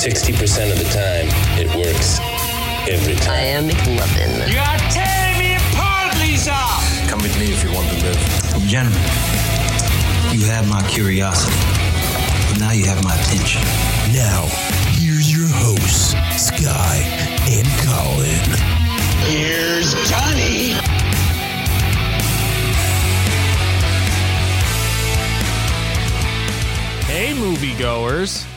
60% of the time, it works every time. I time. am McLovin. You are tearing me apart, Lisa! Come with me if you want to live. Gentlemen, you have my curiosity, but now you have my attention. Now, here's your hosts, Sky and Colin. Here's Johnny! Hey, moviegoers.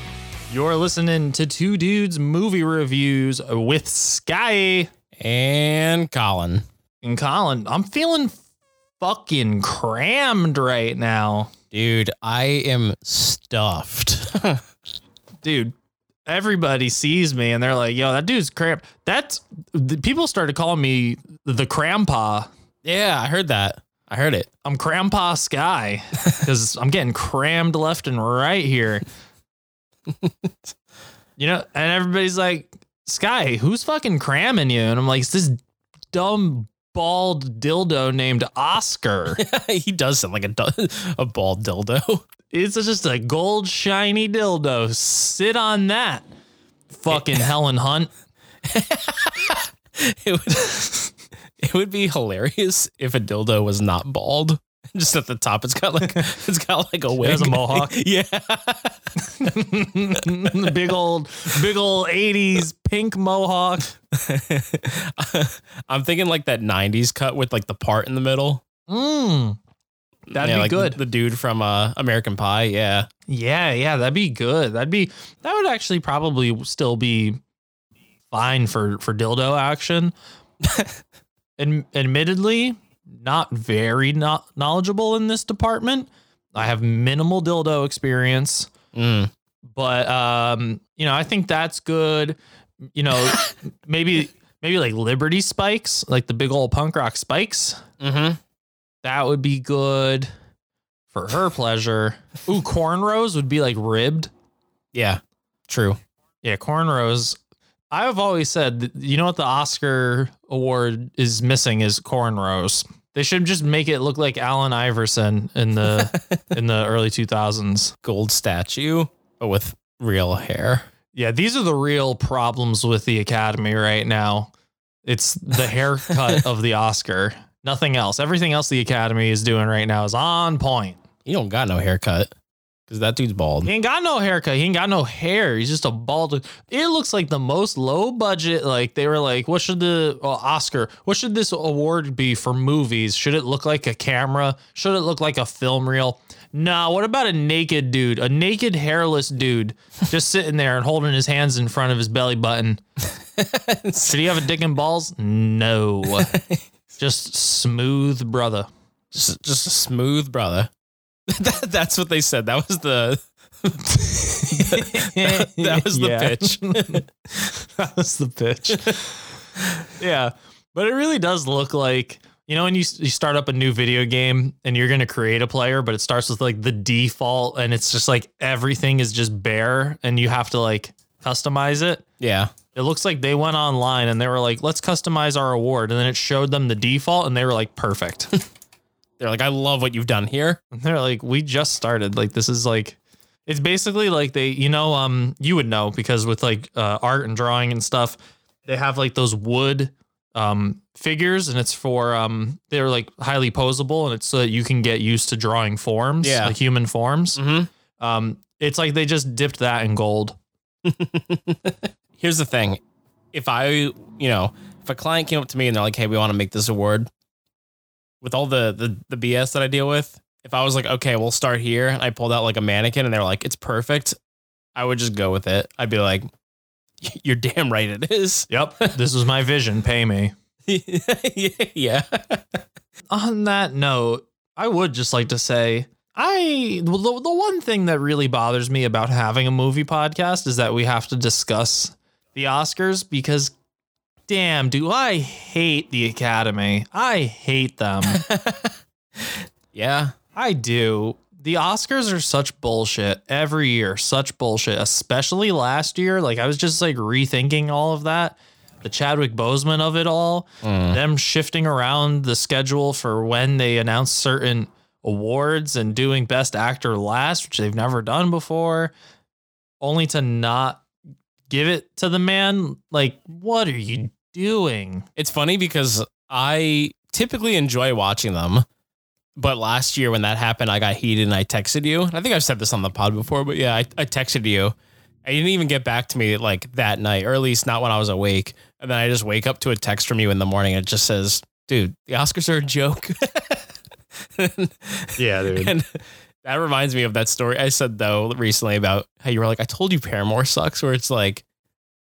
You're listening to Two Dudes Movie Reviews with Sky And Colin. and Colin. I'm feeling fucking crammed right now. Dude, I am stuffed. Dude, everybody sees me and they're like, yo, that dude's cramped. That's the, people started calling me the crampa. yeah, I heard that. I heard it. I'm crampa Sky because I'm getting crammed left and right here. you know, and everybody's like, Sky, who's fucking cramming you? And I'm like, it's this dumb bald dildo named Oscar. he does sound like a, a bald dildo. it's just a gold shiny dildo. Sit on that. Fucking Helen Hunt. It would, it would be hilarious if a dildo was not bald. Just at the top, it's got like it's got like a wig. has a mohawk. yeah, the big old, big old 80s pink mohawk. I'm thinking like that '90s cut with like the part in the middle. Mm. That'd Yeah, be like good. The dude from uh, American Pie. Yeah, Yeah, yeah, that'd be good. That'd be that would actually probably still be fine for for dildo action. and admittedly, not very not knowledgeable in this department. I have minimal dildo experience, Mm. but um, you know, I think that's good. You know, maybe maybe like Liberty spikes, like the big old punk rock spikes. Mm-hmm. That would be good for her pleasure. Ooh, cornrows would be like ribbed. Yeah, true. Yeah, cornrows. I've always said, you know what the Oscar award is missing is cornrows. They should just make it look like Allen Iverson in the in the early 2000s. Gold statue, but with real hair. Yeah, these are the real problems with the Academy right now. It's the haircut of the Oscar. Nothing else. Everything else the Academy is doing right now is on point. You don't got no haircut because that dude's bald. He ain't got no haircut. He ain't got no hair. He's just a bald. It looks like the most low budget. Like they were like, what should the uh, Oscar? What should this award be for movies? Should it look like a camera? Should it look like a film reel? Nah. What about a naked dude? A naked hairless dude just sitting there and holding his hands in front of his belly button. should he have a dick and balls? No. just smooth brother. Just, just a smooth brother. that, that's what they said. That was the. that, that was the Yeah. pitch. that was the pitch. yeah, but it really does look like you know when you you start up a new video game and you're gonna create a player, but it starts with like the default and it's just like everything is just bare and you have to like customize it. yeah. It looks like they went online and they were like, let's customize our award, and then it showed them the default and they were like, perfect. They're like, I love what you've done here. And they're like, we just started. Like this is like it's basically like they, you know, um, you would know because with like uh, art and drawing and stuff, they have like those wood um figures and it's for um they're like highly posable and it's so that you can get used to drawing forms, Yeah. like human forms. Mm-hmm. Um, it's like they just dipped that in gold. Here's the thing. If I, you know, if a client came up to me and they're like, hey, we want to make this award with all the, the, the BS that I deal with, if I was like, okay, we'll start here, and I pulled out like a mannequin and they're like, it's perfect, I would just go with it. I'd be like, you're damn right it is. Yep, this was my vision. Pay me. yeah. On that note, I would just like to say I the, the one thing that really bothers me about having a movie podcast is that we have to discuss the Oscars because damn, do I hate the Academy. I hate them. Yeah. I do. The Oscars are such bullshit every year, such bullshit, especially last year. Like I was just like rethinking all of that. The Chadwick Boseman of it all, mm. them shifting around the schedule for when they announce certain awards and doing best actor last, which they've never done before, only to not give it to the man. Like, what are you doing? It's funny because I typically enjoy watching them. But last year when that happened, I got heated and I texted you. I think I've said this on the pod before, but yeah, I, I texted you. And you didn't even get back to me like that night, or at least not when I was awake. And then I just wake up to a text from you in the morning. And it just says, dude, the Oscars are a joke. Yeah, dude. and that reminds me of that story I said though recently about how you were like, I told you Paramore sucks, where it's like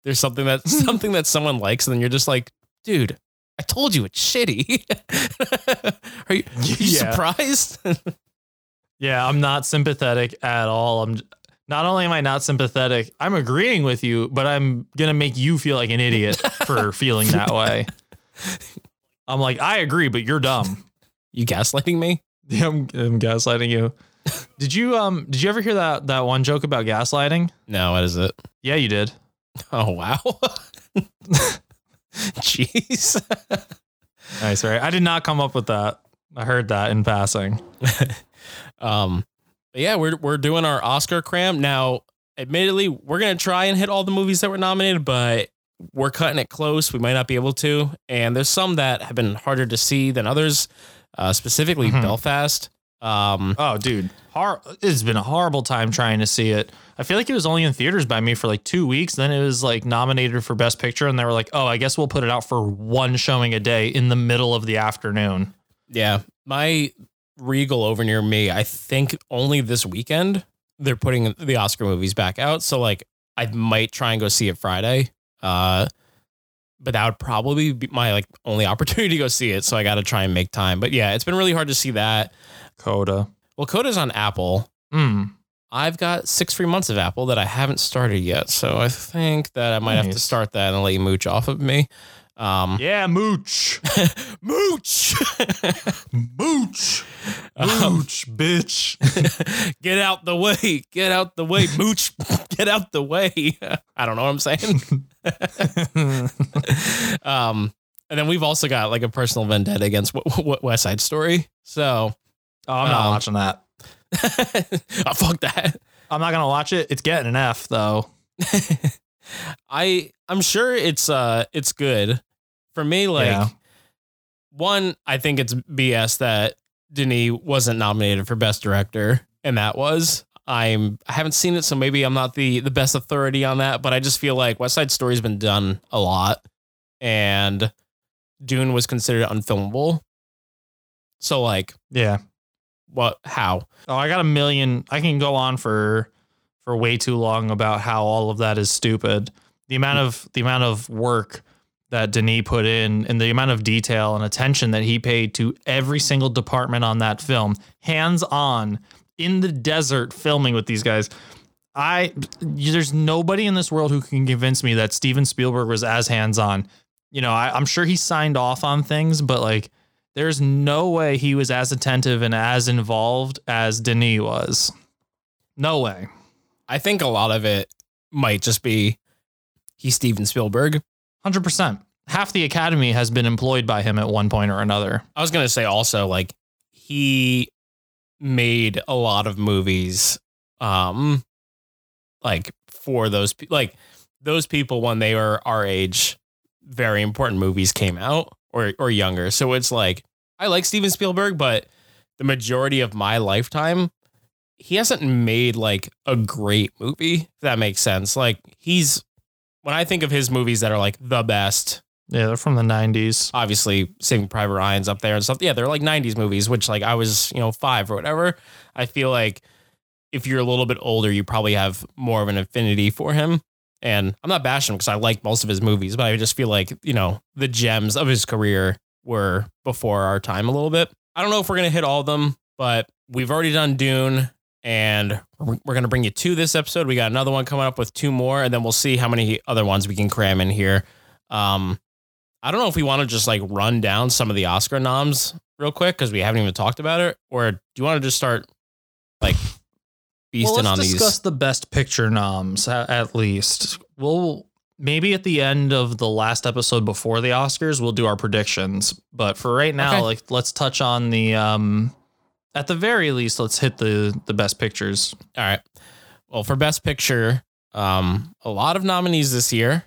there's something that something that someone likes, and then you're just like, dude, I told you it's shitty. are you, are you Yeah. surprised? Yeah, I'm not sympathetic at all. I'm not only am I not sympathetic, I'm agreeing with you, but I'm gonna make you feel like an idiot for feeling that way. I'm like, I agree, but you're dumb. you gaslighting me? Yeah, I'm, I'm gaslighting you. Did you um did you ever hear that that one joke about gaslighting? No, what is it? Yeah, you did. Oh wow. Jeez. Nice, right? I did not come up with that. I heard that in passing. Um, but yeah, we're we're doing our Oscar cram now. Admittedly, we're gonna try and hit all the movies that were nominated, but we're cutting it close. We might not be able to, and there's some that have been harder to see than others. Uh, specifically, Mhm. Belfast. Um, Oh, dude, hor- it's been a horrible time trying to see it. I feel like it was only in theaters by me for like two weeks. Then it was like nominated for Best Picture, and they were like, "Oh, I guess we'll put it out for one showing a day in the middle of the afternoon." yeah, my Regal over near me. I think only this weekend they're putting the Oscar movies back out. So like, I might try and go see it Friday. Uh, but that would probably be my like only opportunity to go see it. So I got to try and make time. But yeah, it's been really hard to see that. Coda. Well, Coda's on Apple. Mm. I've got six free months of Apple that I haven't started yet. So I think that I might have to start that and let you mooch off of me. Um, Yeah, mooch, mooch. mooch, Um, mooch, bitch. get out the way. Get out the way. Mooch. Get out the way. I don't know what I'm saying. um, and then we've also got like a personal vendetta against what, what West Side Story. So, Oh, I'm not Um, watching that. oh, fuck that. I'm not gonna watch it. It's getting an F though. I I'm sure it's uh it's good for me. Like Yeah. one, I think it's BS that Denis wasn't nominated for best director, and that was. I'm I haven't seen it, so maybe I'm not the the best authority on that. But I just feel like West Side Story's been done a lot, and Dune was considered unfilmable. So like, Yeah. What? How? Oh, I got a million. I can go on for for way too long about how all of that is stupid. The amount of the amount of work that Denis put in and the amount of detail and attention that he paid to every single department on that film, hands on in the desert filming with these guys. I there's nobody in this world who can convince me that Steven Spielberg was as hands on. You know, I, I'm sure he signed off on things, but like there's no way he was as attentive and as involved as Denis was. No way. I think a lot of it might just be he's Steven Spielberg. 100%. Half the academy has been employed by him at one point or another. I was gonna say also like he made a lot of movies, um, like for those like those people when they were our age, very important movies came out or or younger. So it's like I like Steven Spielberg, but the majority of my lifetime, he hasn't made like a great movie. If that makes sense. Like he's when I think of his movies that are like the best, Yeah, they're from the 90s. obviously Saving Private Ryan's up there and stuff. Yeah, they're like 90s movies, which like I was, you know, five or whatever. I feel like if you're a little bit older, you probably have more of an affinity for him. And I'm not bashing him because I like most of his movies, but I just feel like, you know, the gems of his career were before our time a little bit. I don't know if we're going to hit all of them. but we've already done Dune, and we're, we're gonna bring you two this episode. We got another one coming up with two more, and then we'll see how many other ones we can cram in here. Um, I don't know if we want to just like run down some of the Oscar noms real quick because we haven't even talked about it, or do you want to just start like feasting well, let's discuss the best picture noms at, at least. We'll maybe at the end of the last episode before the Oscars, we'll do our predictions. But for right now, Okay. like let's touch on the um at the very least, let's hit the the best pictures. All right. Well, for Best Picture, um, a lot of nominees this year,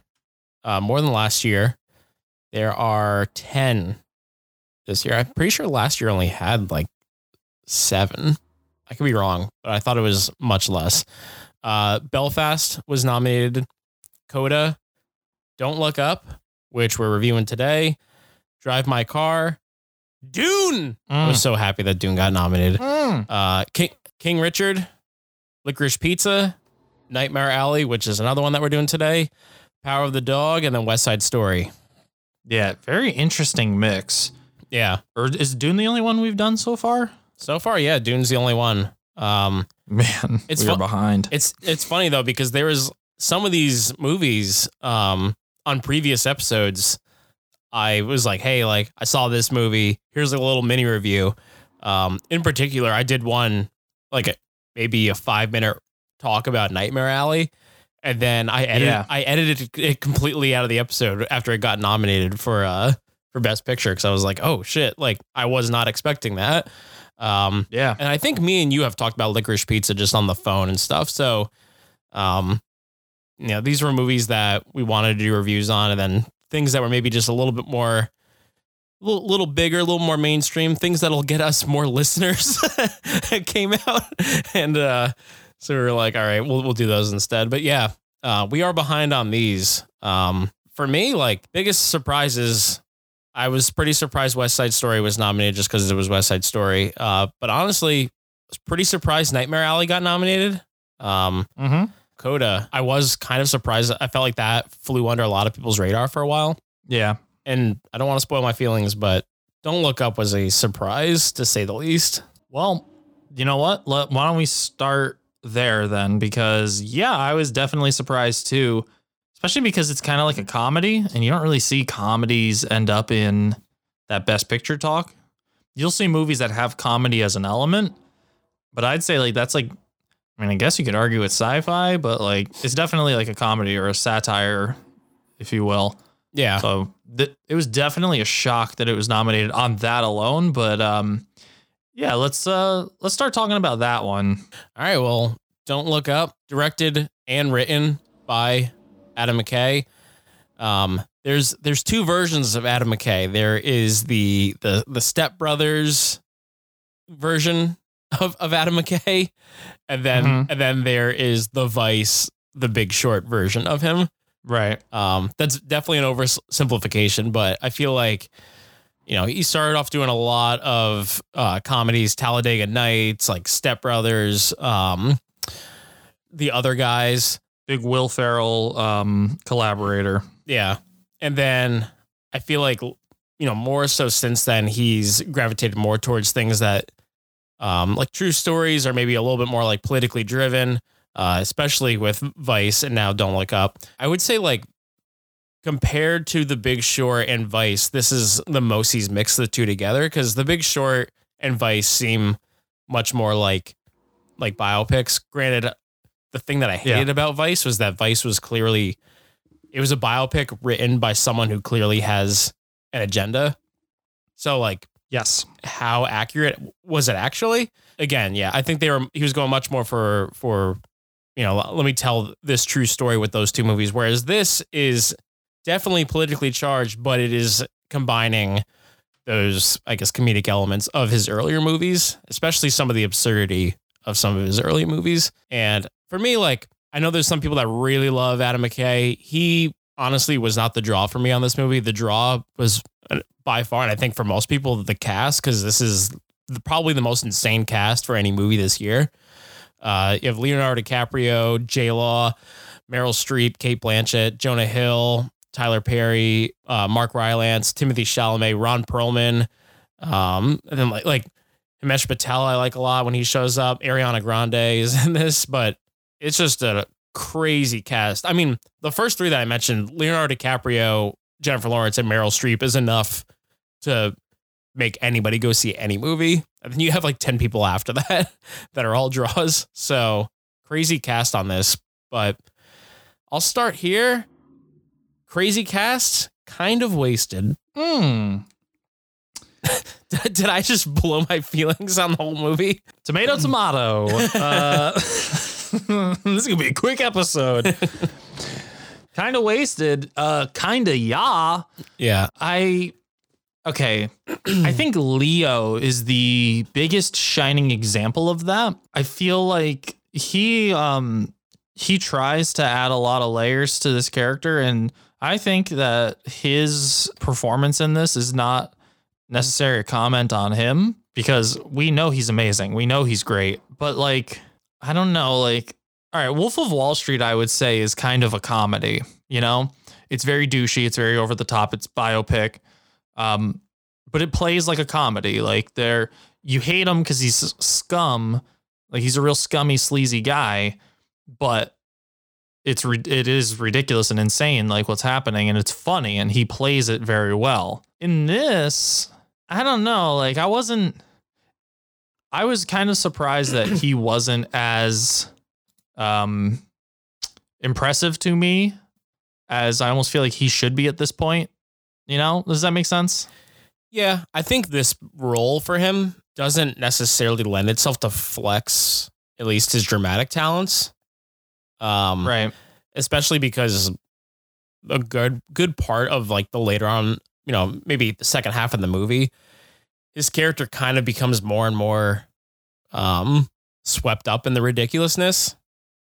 uh, more than last year. There are 10 this year. I'm pretty sure last year only had like seven. I could be wrong, but I thought it was much less. Uh, Belfast was nominated. Coda, Don't Look Up, which we're reviewing today. Drive My Car. Dune. I was so happy that Dune got nominated. Mm. Uh, King, King Richard, Licorice Pizza, Nightmare Alley, which is another one that we're doing today, Power of the Dog, and then West Side Story. Yeah, very interesting mix. Yeah. Or is Dune the only one we've done so far? So far, yeah, Dune's the only one. Um, Man, It's we fu- behind. it's it's funny though because there was some of these movies um, on previous episodes. I was like, hey, like I saw this movie. Here's a little mini review. Um, in particular, I did one like a, maybe a five minute talk about Nightmare Alley, and then I edited Yeah. I edited it completely out of the episode after it got nominated for uh for Best Picture because I was like, oh shit, like I was not expecting that. Um, yeah. and I think me and you have talked about licorice pizza just on the phone and stuff. So, um, you know, these were movies that we wanted to do reviews on, and then things that were maybe just a little bit more, a little, little bigger, a little more mainstream, things that'll get us more listeners came out. And uh, so we were like, all right, we'll, we'll do those instead. But yeah, uh, we are behind on these. Um, for me, like, biggest surprises. I was pretty surprised West Side Story was nominated just because it was West Side Story. Uh, but honestly, I was pretty surprised Nightmare Alley got nominated. Um, Mm-hmm. Coda, I was kind of surprised. I felt like that flew under a lot of people's radar for a while. Yeah. And I don't want to spoil my feelings, but Don't Look Up was a surprise to say the least. Well, you know what? Let, why don't we start there then? Because yeah, I was definitely surprised too, especially because it's kind of like a comedy, and you don't really see comedies end up in that Best Picture talk. You'll see movies that have comedy as an element, but I'd say like that's like, I mean, I guess you could argue it's sci-fi, but like it's definitely like a comedy or a satire, if you will. Yeah. So th- it was definitely a shock that it was nominated on that alone. But um, yeah, let's uh let's start talking about that one. All right. Well, Don't Look Up, directed and written by Adam McKay. Um, there's there's two versions of Adam McKay. There is the the the Step Brothers version of, of Adam McKay, and then Mhm. and then there is the Vice, the Big Short version of him. Right. Um, that's definitely an oversimplification, but I feel like, you know, he started off doing a lot of uh, comedies, Talladega Nights, like Step Brothers, um, the other guys. Big Will Ferrell um collaborator. Yeah. And then I feel like, you know, more so since then, he's gravitated more towards things that, um, like true stories or maybe a little bit more like politically driven, uh, especially with Vice and now Don't Look Up. I would say, like, compared to The Big Short and Vice, this is the most he's mixed the two together because The Big Short and Vice seem much more like like biopics. Granted, the thing that I Yeah. hated about Vice was that Vice was clearly it was a biopic written by someone who clearly has an agenda. So like Yes. how accurate was it actually? Again, yeah, I think they were he was going much more for for you know, let me tell this true story with those two movies whereas this is definitely politically charged, but it is combining those I guess comedic elements of his earlier movies, especially some of the absurdity of some of his early movies. And for me like I know there's some people that really love Adam McKay. He honestly was not the draw for me on this movie. The draw was uh, by far, and I think for most people, the cast, because this is the, probably the most insane cast for any movie this year. Uh, you have Leonardo DiCaprio, J Law, Meryl Streep, Cate Blanchett, Jonah Hill, Tyler Perry, uh, Mark Rylance, Timothée Chalamet, Ron Perlman, um, and then like like Himesh Patel I like a lot when he shows up. Ariana Grande is in this, but it's just a crazy cast. I mean, the first three that I mentioned, Leonardo DiCaprio, Jennifer Lawrence, and Meryl Streep is enough to make anybody go see any movie. And then you have like 10 people after that that are all draws. So crazy cast on this. But I'll start here. Crazy cast, kind of wasted. Hmm. Did, did I just blow my feelings on the whole movie? Tomato, tomato. Uh, this is gonna be a quick episode. kind of wasted. Uh, kind of yeah. Yeah. I okay. I think Leo is the biggest shining example of that. I feel like he um he tries to add a lot of layers to this character and I think that his performance in this is not necessary a comment on him because we know he's amazing. We know he's great. But like I don't know like all right, Wolf of Wall Street I would say is kind of a comedy, you know? It's very douchey, it's very over the top, it's biopic. Um but it plays like a comedy. Like there you hate him cuz he's scum, like he's a real scummy sleazy guy, but it's it is ridiculous and insane like what's happening and it's funny and he plays it very well. In this, I don't know, like I wasn't I was kind of surprised that he wasn't as um impressive to me as I almost feel like he should be at this point. You know, does that make sense? Yeah. I think this role for him doesn't necessarily lend itself to flex at least his dramatic talents. Um, Right. especially because a good good part of like the later on, you know, maybe the second half of the movie, his character kind of becomes more and more um swept up in the ridiculousness.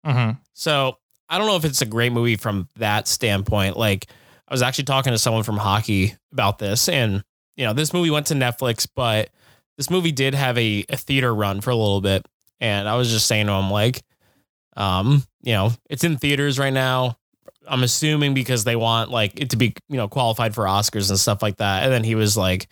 Mm-hmm. So I don't know if it's a great movie from that standpoint. Like I was actually talking to someone from hockey about this, and you know, this movie went to Netflix, but this movie did have a, a theater run for a little bit. And I was just saying to him, like, um, you know, it's in theaters right now. I'm assuming because they want like it to be, you know, qualified for Oscars and stuff like that. And then he was like,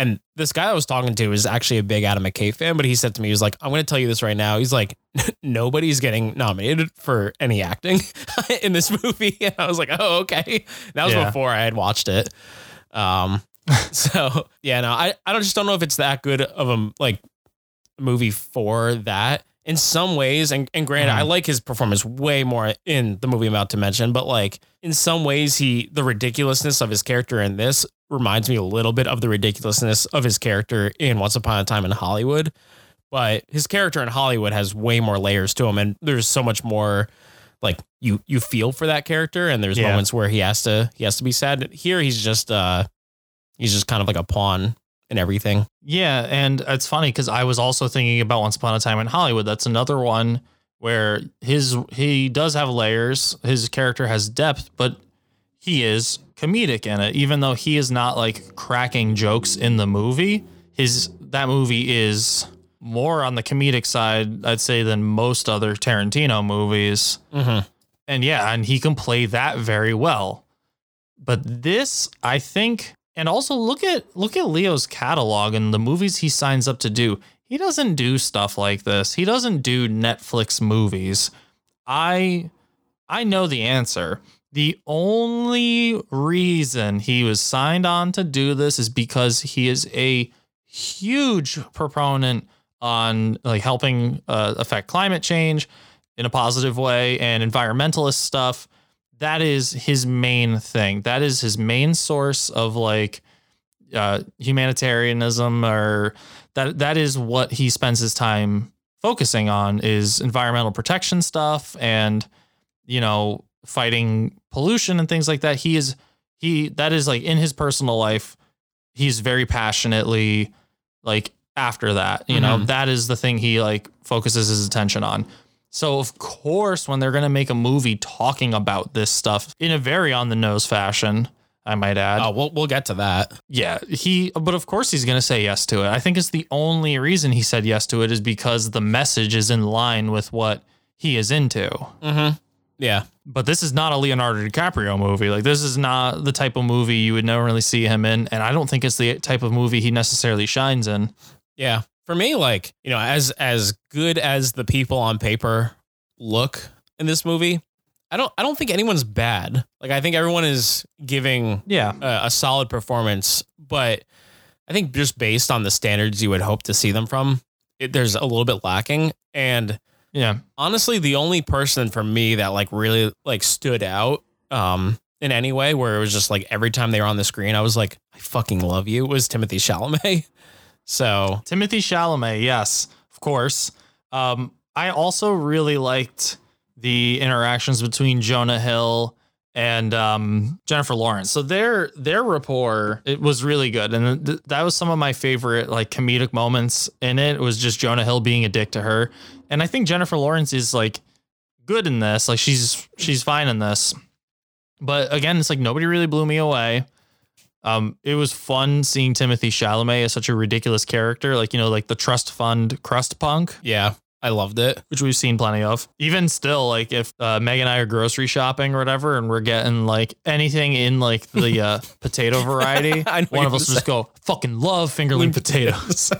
and this guy I was talking to is actually a big Adam McKay fan, but he said to me, he was like, I'm going to tell you this right now. He's like, nobody's getting nominated for any acting in this movie. And I was like, oh, okay. That was Yeah. before I had watched it. Um, so yeah, no, I, I don't just don't know if it's that good of a like movie for that. In some ways, and, and granted, I like his performance way more in the movie I'm about to mention, but like in some ways, he the ridiculousness of his character in this reminds me a little bit of the ridiculousness of his character in Once Upon a Time in Hollywood. But his character in Hollywood has way more layers to him, and there's so much more like you you feel for that character, and there's Yeah. moments where he has to he has to be sad. Here, he's just uh he's just kind of like a pawn in everything. Yeah, and it's funny because I was also thinking about Once Upon a Time in Hollywood. That's another one where his he does have layers. His character has depth, but he is comedic in it. Even though he is not like cracking jokes in the movie, his that movie is more on the comedic side, I'd say, than most other Tarantino movies. Mm-hmm. And yeah, and he can play that very well. But this, I think, and also look at look at Leo's catalog and the movies he signs up to do. He doesn't do stuff like this. He doesn't do Netflix movies. I I know the answer. The only reason he was signed on to do this is because he is a huge proponent on like helping uh, affect climate change in a positive way and environmentalist stuff. That is his main thing. That is his main source of like uh, humanitarianism or that that is what he spends his time focusing on is environmental protection stuff and you know fighting pollution and things like that he is he that is like in his personal life he's very passionately like after that you know Mhm. that is the thing he like focuses his attention on so of course when they're going to make a movie talking about this stuff in a very on the nose fashion i might add Oh, we'll we'll get to that. yeah, he, but of course he's going to say yes to it. I think it's the only reason he said yes to it is because the message is in line with what he is into. Mm-hmm. Yeah. But this is not a Leonardo DiCaprio movie. Like, this is not the type of movie you would normally see him in. And I don't think it's the type of movie he necessarily shines in. Yeah. for me, like you know, as as good as the people on paper look in this movie, I don't I don't think anyone's bad. Like I think everyone is giving Yeah. a, a solid performance, but I think just based on the standards you would hope to see them from, it, there's a little bit lacking. And Yeah. honestly, the only person for me that like really like stood out um in any way where it was just like every time they were on the screen, I was like, I fucking love you was Timothée Chalamet. So Timothée Chalamet, yes, of course. Um, I also really liked the interactions between Jonah Hill and um, Jennifer Lawrence. So their their rapport it was really good, and th- that was some of my favorite like comedic moments in it. Was just Jonah Hill being a dick to her, and I think Jennifer Lawrence is like good in this. Like she's she's fine in this, but again, it's like nobody really blew me away. Um, it was fun seeing Timothée Chalamet as such a ridiculous character, like you know, like the trust fund crust punk, yeah, I loved it. which we've seen plenty of. Even still, like if uh, Meg and I are grocery shopping or whatever, and we're getting like anything in like the uh, potato variety, one of us will just go fucking love fingerling potatoes.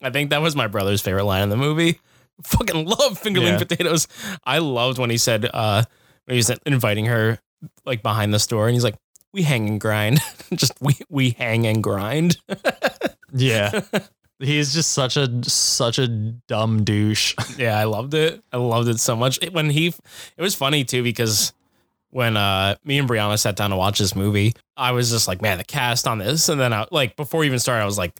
I think that was my brother's favorite line in the movie. Fucking love fingerling Yeah. potatoes. I loved when he said uh when he was inviting her like behind the store and he's like, We hang and grind. just we we hang and grind. yeah, he's just such a such a dumb douche. yeah, I loved it. I loved it so much. It- when he it was funny too because when uh me and Brianna sat down to watch this movie, I was just like, man, the cast on this. And then I like before we even started, I was like,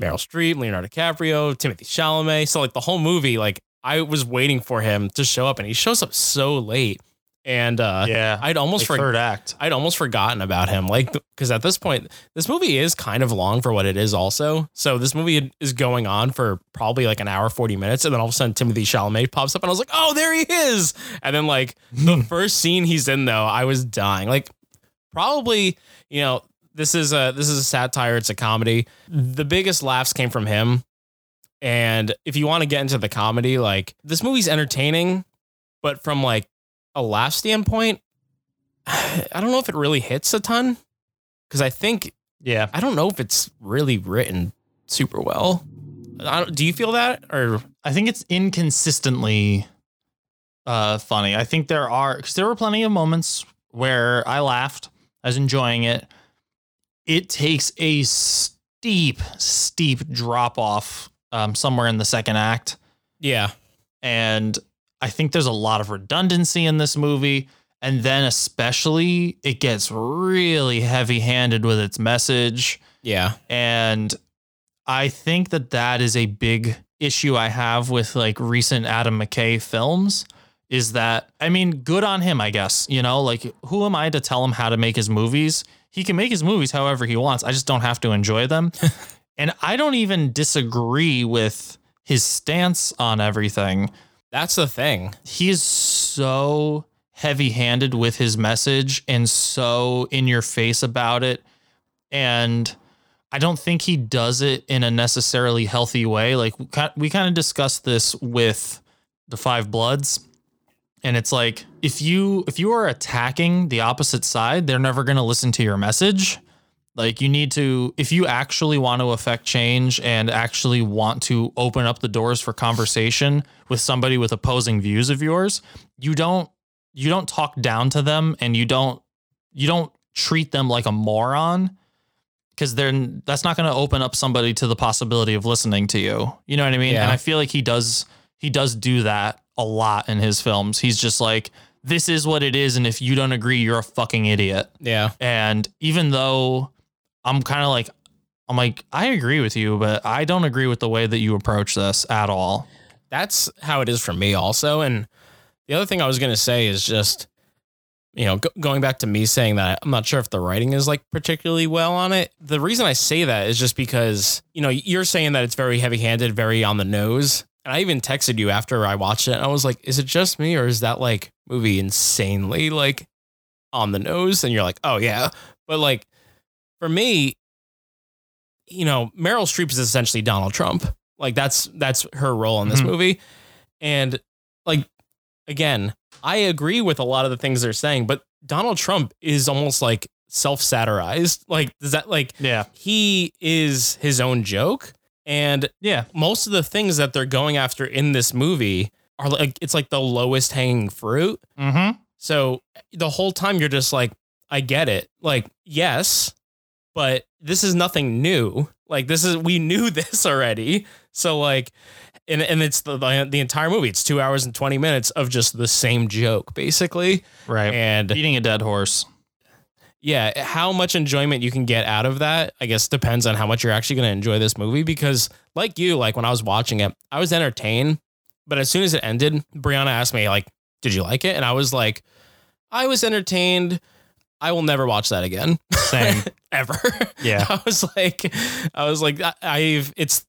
Meryl Streep, Leonardo DiCaprio, Timothée Chalamet. So like the whole movie, like I was waiting for him to show up and he shows up so late. And uh Yeah, I'd almost like forgot third act. I'd almost forgotten about him. Like, because at this point, this movie is kind of long for what it is, also. So, this movie is going on for probably like an hour, 40 minutes. And then all of a sudden, Timothée Chalamet pops up, and I was like, oh, there he is. And then, like, the first scene he's in, though, I was dying. Like, probably, you know, this is a this is a satire. It's a comedy. The biggest laughs came from him. And if you want to get into the comedy like this movie's entertaining but from like a laugh standpoint i don't know if it really hits a ton because i think Yeah, i don't know if it's really written super well. I don't, do you feel that or? I think it's inconsistently uh, funny. I think there are because there were plenty of moments where I laughed, I was enjoying it. It takes a steep, steep drop off um, somewhere in the second act, yeah and I think there's a lot of redundancy in this movie. And then especially, it gets really heavy handed with its message. yeah And I think that that is a big issue I have with like recent Adam McKay films is that, I mean, good on him, I guess. You know, like who am I to tell him how to make his movies? He can make his movies however he wants. I just don't have to enjoy them. and I don't even disagree with his stance on everything that's the thing he is so heavy handed with his message and so in your face about it. And I don't think he does it in a necessarily healthy way. Like we we kind of discussed this with the Five Bloods. And it's like if you if you are attacking the opposite side, they're never going to listen to your message. Like you need to if you actually want to affect change and actually want to open up the doors for conversation with somebody with opposing views of yours, you don't you don't talk down to them and you don't you don't treat them like a moron because then that's not going to open up somebody to the possibility of listening to you. You know what I mean? Yeah. And I feel like he does he does do that a lot in his films. He's just like this is what it is and if you don't agree you're a fucking idiot. yeah And even though I'm kind of like, I'm like, I agree with you, but I don't agree with the way that you approach this at all. that's how it is for me also and the other thing i was going to say is just you know go- going back to me saying that i'm not sure if the writing is like particularly well on it the reason i say that is just because you know you're saying that it's very heavy handed very on the nose and i even texted you after i watched it and i was like is it just me or is that like movie insanely like on the nose? And you're like oh yeah. But like for me you know meryl streep is essentially donald trump. Like that's that's her role in this Mhm. movie. And like again i agree with a lot of the things they're saying but donald trump is almost like self-satirized. Like does that like Yeah. he is his own joke And Yeah. most of the things that they're going after in this movie are like it's like the lowest hanging fruit. Mm-hmm. So the whole time you're just like, I get it. Like, yes, but this is nothing new. Like this is we knew this already. So like and and it's the the, entire movie. It's two hours and twenty minutes of just the same joke, basically. Right. And Beating a dead horse. Yeah, how much enjoyment you can get out of that, I guess depends on how much you're actually going to enjoy this movie. Because, like you, like when I was watching it, I was entertained, but as soon as it ended, Brianna asked me, like, "Did you like it?" And I was like, "I was entertained. I will never watch that again, Same. ever." Yeah. I was like, I was like, I- I've it's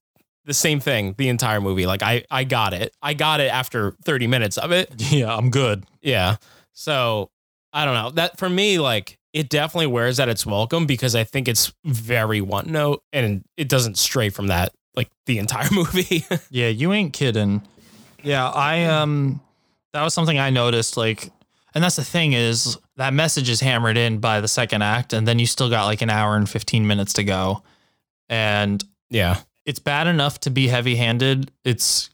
the same thing the entire movie. Like, I I got it. I got it after 30 minutes of it. Yeah, I'm good. Yeah. So I don't know. That for me, like it definitely wears at its welcome because I think it's very one note and it doesn't stray from that like the entire movie. Yeah, you ain't kidding. Yeah, I um that was something I noticed like and that's the thing is that message is hammered in by the second act and then you still got like an hour and 15 minutes to go. And yeah. it's bad enough to be heavy-handed. It's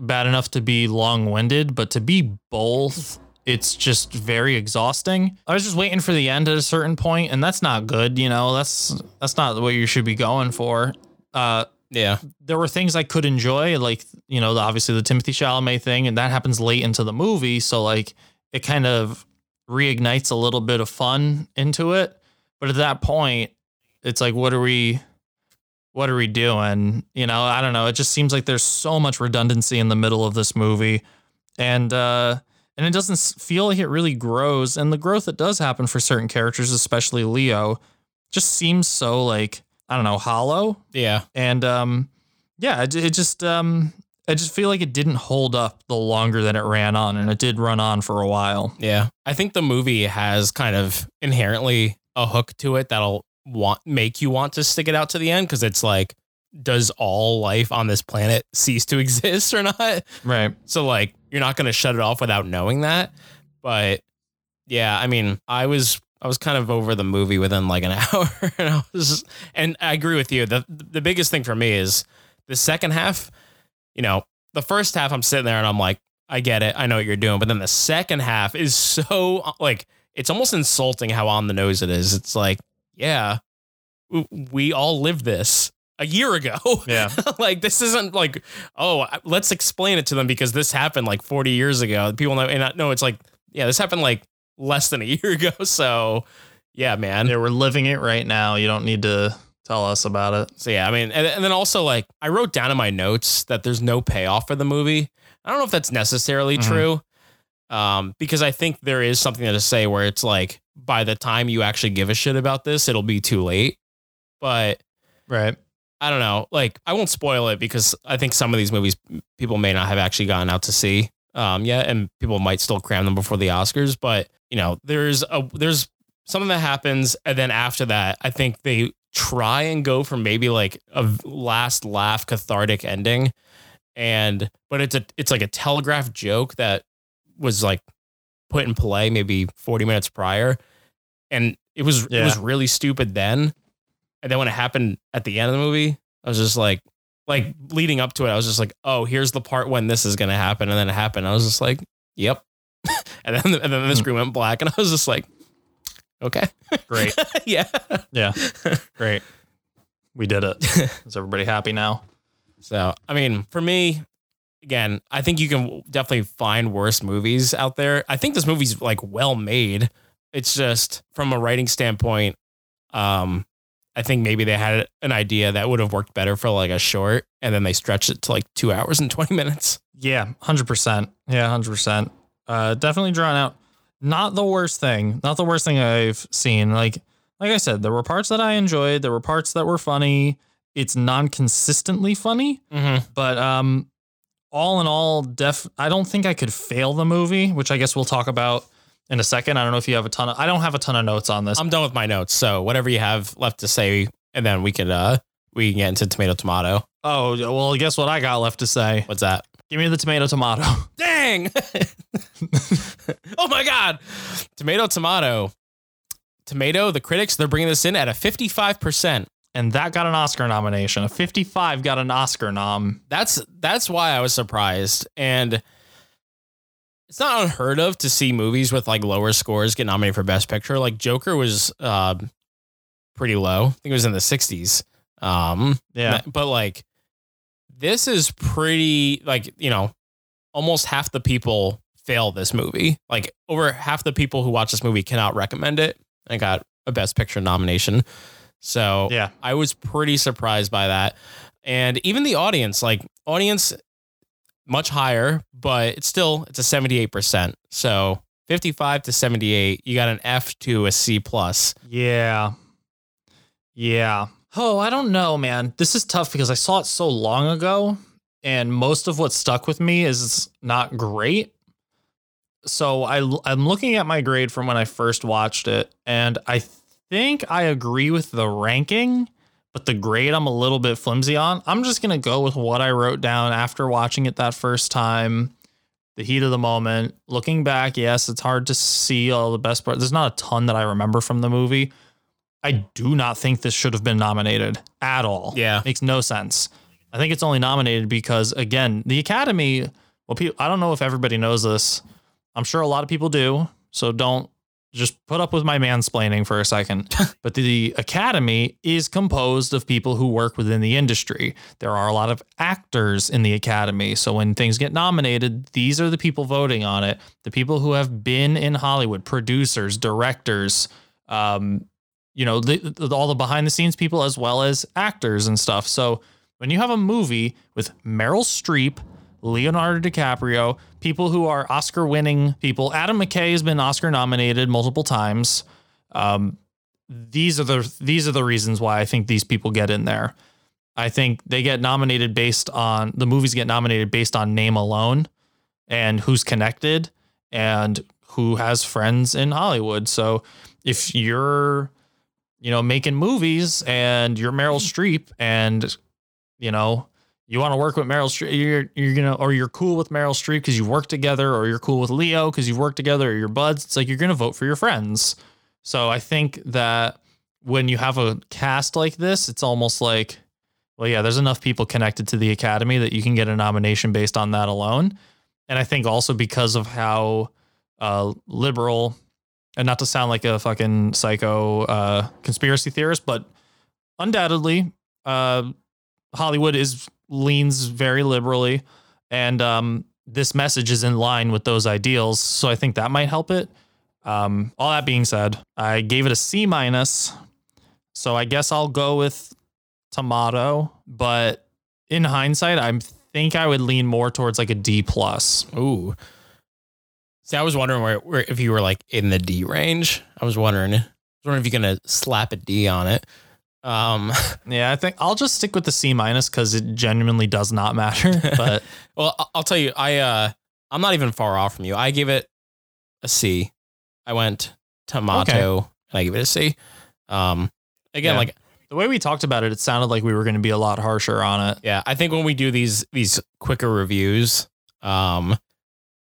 bad enough to be long-winded, but to be both it's just very exhausting. I was just waiting for the end at a certain point and that's not good, you know. That's that's not what you should be going for. Uh Yeah. there were things I could enjoy, like you know, the, obviously the Timothée Chalamet thing, and that happens late into the movie, so like it kind of reignites a little bit of fun into it. But at that point, it's like, what are we, what are we doing? You know, I don't know. It just seems like there's so much redundancy in the middle of this movie, and uh, and it doesn't feel like it really grows. And the growth that does happen for certain characters, especially Leo, just seems so like I don't know, hollow Yeah. and um yeah it, it just um i just feel like it didn't hold up the longer that it ran on and it did run on for a while Yeah. I think the movie has kind of inherently a hook to it that'll want make you want to stick it out to the end because it's like does all life on this planet cease to exist or not? right So like you're not gonna shut it off without knowing that. But yeah, I mean, I was I was kind of over the movie within like an hour, and I was and I agree with you. the The biggest thing for me is the second half. You know, the first half I'm sitting there and I'm like, I get it, I know what you're doing, but then the second half is so like it's almost insulting how on the nose it is. It's like, yeah, we all live this a year ago. yeah. Like this isn't like oh let's explain it to them because this happened like 40 years ago. People know and I- it's like yeah this happened like less than a year ago. So yeah man. Yeah we're living it right now. You don't need to tell us about it. So yeah i mean and, and then also like i wrote down in my notes that there's no payoff for the movie. I don't know if that's necessarily Mhm. true um because i think there is something to say where it's like by the time you actually give a shit about this it'll be too late. But right I don't know. Like, I won't spoil it because I think some of these movies people may not have actually gotten out to see um, yet, and people might still cram them before the Oscars. But you know, there's a there's something that happens, and then after that, I think they try and go for maybe like a last laugh cathartic ending, and but it's a it's like a telegraph joke that was like put in play maybe 40 minutes prior, and it was it was really stupid then. And then when it happened at the end of the movie, I was just like, like leading up to it, I was just like, oh, here's the part when this is gonna happen, and then it happened. I was just like, yep. and then and then the screen went black, and I was just like, okay, great yeah. yeah great we did it is everybody happy now So I mean, for me, again, I think you can definitely find worse movies out there. I think this movie's like well made. It's just from a writing standpoint, um, I think maybe they had an idea that would have worked better for like a short, and then they stretched it to like two hours and twenty minutes. yeah 100% yeah 100% uh definitely drawn out. Not the worst thing not the worst thing i've seen. Like like i said there were parts that i enjoyed there were parts that were funny. It's non-consistently funny Mm-hmm. but um all in all def i don't think i could fail the movie which i guess we'll talk about in a second i don't know if you have a ton of i don't have a ton of notes on this I'm done with my notes. So whatever you have left to say, and then we could uh we can get into tomato tomato. oh well guess what i got left to say What's that? give me the tomato tomato Dang! oh my god! Tomato tomato. Tomato, the critics, they're bringing this in at a 55%. and that got an Oscar nomination. A 55 got an Oscar nom. That's that's why I was surprised. And it's not unheard of to see movies with like lower scores get nominated for Best Picture. Like Joker was uh, pretty low. I think it was in the 60s. Um, Yeah. but like this is pretty like you know almost half the people fail this movie. Like over half the people who watch this movie cannot recommend it. And got a Best Picture nomination. So Yeah. I was pretty surprised by that. And even the audience, like audience much higher, but it's still it's a 78%. So 55 to 78, you got an F to a C plus. Yeah. Yeah. Oh, I don't know, man. This is tough because I saw it so long ago, and most of what stuck with me is not great. So I I'm looking at my grade from when I first watched it, and I think I agree with the ranking, but the grade I'm a little bit flimsy on. I'm just gonna go with what I wrote down after watching it that first time. The heat of the moment. Looking back, yes, it's hard to see all the best parts. There's not a ton that I remember from the movie. I do not think this should have been nominated at all. Yeah. Makes no sense. I think it's only nominated because again, the Academy, well people I don't know if everybody knows this. I'm sure a lot of people do. So don't just put up with my mansplaining for a second. but the Academy is composed of people who work within the industry. There are a lot of actors in the Academy. So when things get nominated, these are the people voting on it. The people who have been in Hollywood, producers, directors, um, you know, the, the- all the behind the scenes people as well as actors and stuff. So when you have a movie with Meryl Streep, Leonardo DiCaprio, people who are Oscar winning people, Adam McKay has been Oscar nominated multiple times. Um, these are the these are the reasons why I think these people get in there. I think they get nominated based on the movies get nominated based on name alone and who's connected and who has friends in Hollywood. So if you're you know making movies and you're Meryl Streep and you know you want to work with Meryl Streep, you're you're gonna or you're cool with Meryl Streep because you've worked together, or you're cool with Leo because you've worked together, or your buds. It's like you're gonna vote for your friends. So I think that when you have a cast like this, it's almost like, well, yeah, there's enough people connected to the Academy that you can get a nomination based on that alone. And I think also because of how uh, liberal, and not to sound like a fucking psycho uh, conspiracy theorist, but undoubtedly, uh, Hollywood is leans very liberally, and um, this message is in line with those ideals. So I think that might help it. Um, all that being said, I gave it a C minus, so I guess I'll go with tomato. But in hindsight, I think I would lean more towards like a D plus. Ooh. See, I was wondering where, where if you were like in the D range. I was wondering, I was wondering if you're gonna slap a D on it. Um, Yeah, I think I'll just stick with the C minus because it genuinely does not matter. But well, I'll tell you, I uh, I'm not even far off from you. I gave it a C. I went tomato and I give it a C. Um, again, Yeah. like the way we talked about it, it sounded like we were going to be a lot harsher on it. Yeah, I think when we do these these quicker reviews, um,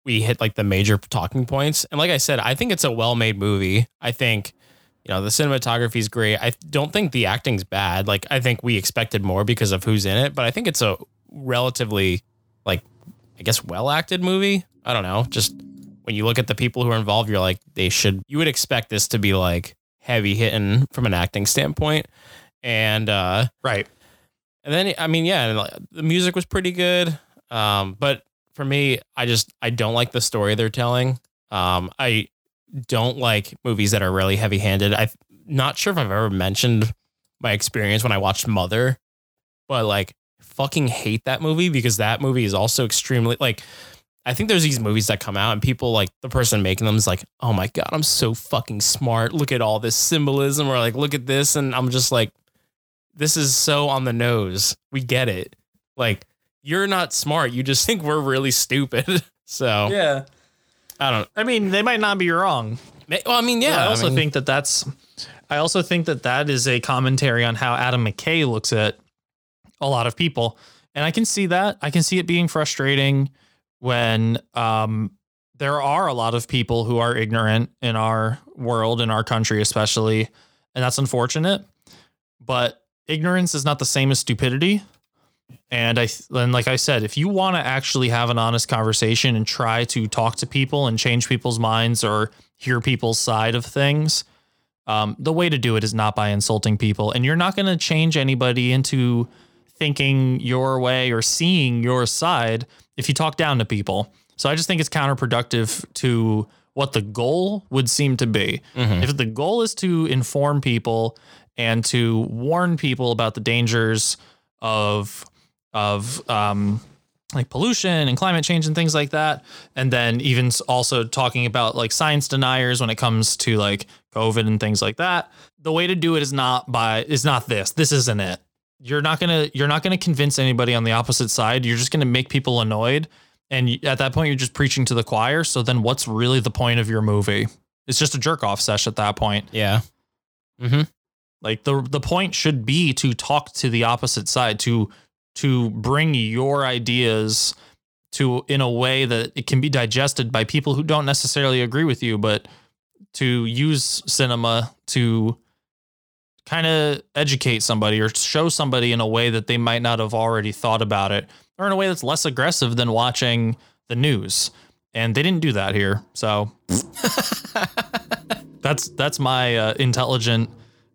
we hit like the major talking points. And like I said, I think it's a well made movie. I think you know the cinematography is great. I don't think the acting's bad. Like I think we expected more because of who's in it, but I think it's a relatively like I guess well acted movie. I don't know. Just when you look at the people who are involved, you're like they should. You would expect this to be like heavy hitting from an acting standpoint, and uh Right. and then I mean, yeah, and, the music was pretty good. Um, but for me, I just I don't like the story they're telling. Um, I don't like movies that are really heavy handed. I'm not sure if I've ever mentioned my experience when I watched Mother, but like fucking hate that movie because that movie is also extremely like I think there's these movies that come out and people like the person making them is like, oh my god, I'm so fucking smart. Look at all this symbolism, or like look at this, and I'm just like, this is so on the nose. We get it. Like you're not smart. You just think we're really stupid. so Yeah. I don't. I mean, they might not be wrong. Well, I mean, yeah. I also mean, think that that's. I also think that that is a commentary on how Adam McKay looks at a lot of people, and I can see that. I can see it being frustrating when um, there are a lot of people who are ignorant in our world, in our country, especially, and that's unfortunate. But ignorance is not the same as stupidity. And I th- and like I said, if you want to actually have an honest conversation and try to talk to people and change people's minds or hear people's side of things, um, the way to do it is not by insulting people. And you're not going to change anybody into thinking your way or seeing your side if you talk down to people. So I just think it's counterproductive to what the goal would seem to be. If the goal is to inform people and to warn people about the dangers of of um, like pollution and climate change and things like that, and then even also talking about like science deniers when it comes to like COVID and things like that. The way to do it is not by is not this. This isn't it. You're not gonna you're not gonna convince anybody on the opposite side. You're just gonna make people annoyed, and at that point, you're just preaching to the choir. So then, what's really the point of your movie? It's just a jerk off sesh at that point. Yeah. Mm-hmm. Like the the point should be to talk to the opposite side to to bring your ideas to in a way that it can be digested by people who don't necessarily agree with you, but to use cinema to kind of educate somebody or show somebody in a way that they might not have already thought about it or in a way that's less aggressive than watching the news. And they didn't do that here. So that's that's my uh, intelligent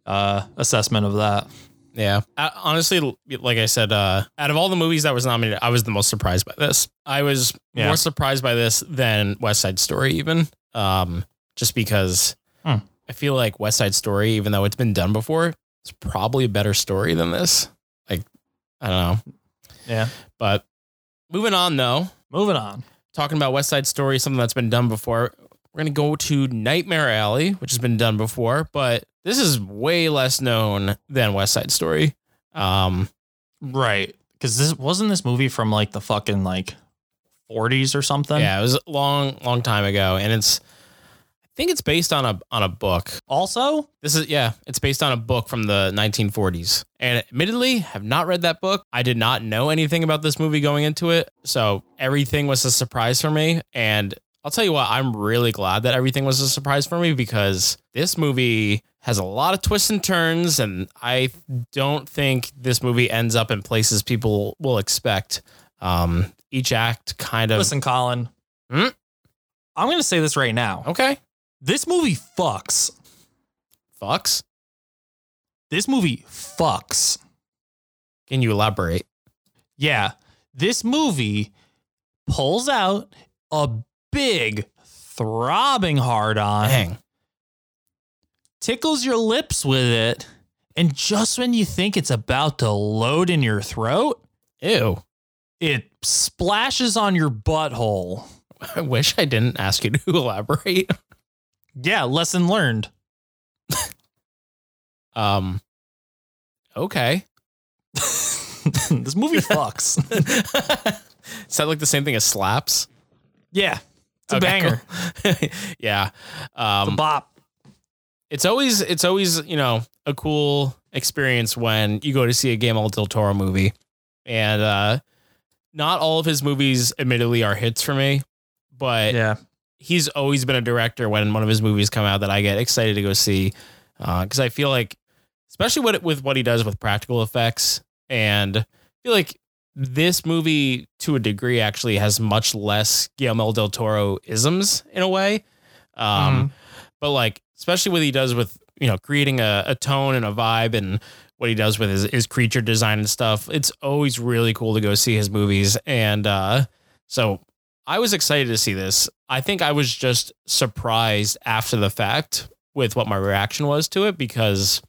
uh, assessment of that. Yeah. Uh, honestly, like I said, uh, out of all the movies that was nominated, I was the most surprised by this. I was Yeah. more surprised by this than West Side Story, even. Um, just because Hmm. I feel like West Side Story, even though it's been done before, it's probably a better story than this. Like, I don't know. Yeah. But moving on, though, Moving on. talking about West Side Story, something that's been done before. We're gonna go to Nightmare Alley, which has been done before, but this is way less known than West Side Story. Um, Right. Because this wasn't this movie from like the fucking like 40s or something. yeah, it was a long, long time ago, and it's I think it's based on a on a book. Also, This is yeah, it's based on a book from the 1940s. And admittedly, have not read that book. I did not know anything about this movie going into it, so everything was a surprise for me. And I'll tell you what, I'm really glad that everything was a surprise for me because this movie has a lot of twists and turns, and I don't think this movie ends up in places people will expect. Um, each act kind of listen, Colin. Hmm? I'm going to say this right now. okay. This movie fucks. Fucks. This movie fucks. Can you elaborate? Yeah. This movie pulls out a big throbbing hard on, Dang. Tickles your lips with it, and just when you think it's about to load in your throat, Ew. it splashes on your butthole. I wish I didn't ask you to elaborate. Yeah, lesson learned. Um. Okay. this movie fucks. Is that like the same thing as slaps? Yeah, it's a Okay, banger. cool. yeah. It's a Um. bop. It's always it's always you know a cool experience when you go to see a Guillermo del Toro movie, and uh, not all of his movies, admittedly, are hits for me, but Yeah. he's always been a director when one of his movies come out that I get excited to go see because I feel like, especially what with what he does with practical effects, and I feel like this movie to a degree actually has much less Guillermo del Toro isms in a way, um, but like especially what he does with you know creating a, a tone and a vibe and what he does with his, his creature design and stuff. It's always really cool to go see his movies and uh, so I was excited to see this. I think I was just surprised after the fact with what my reaction was to it because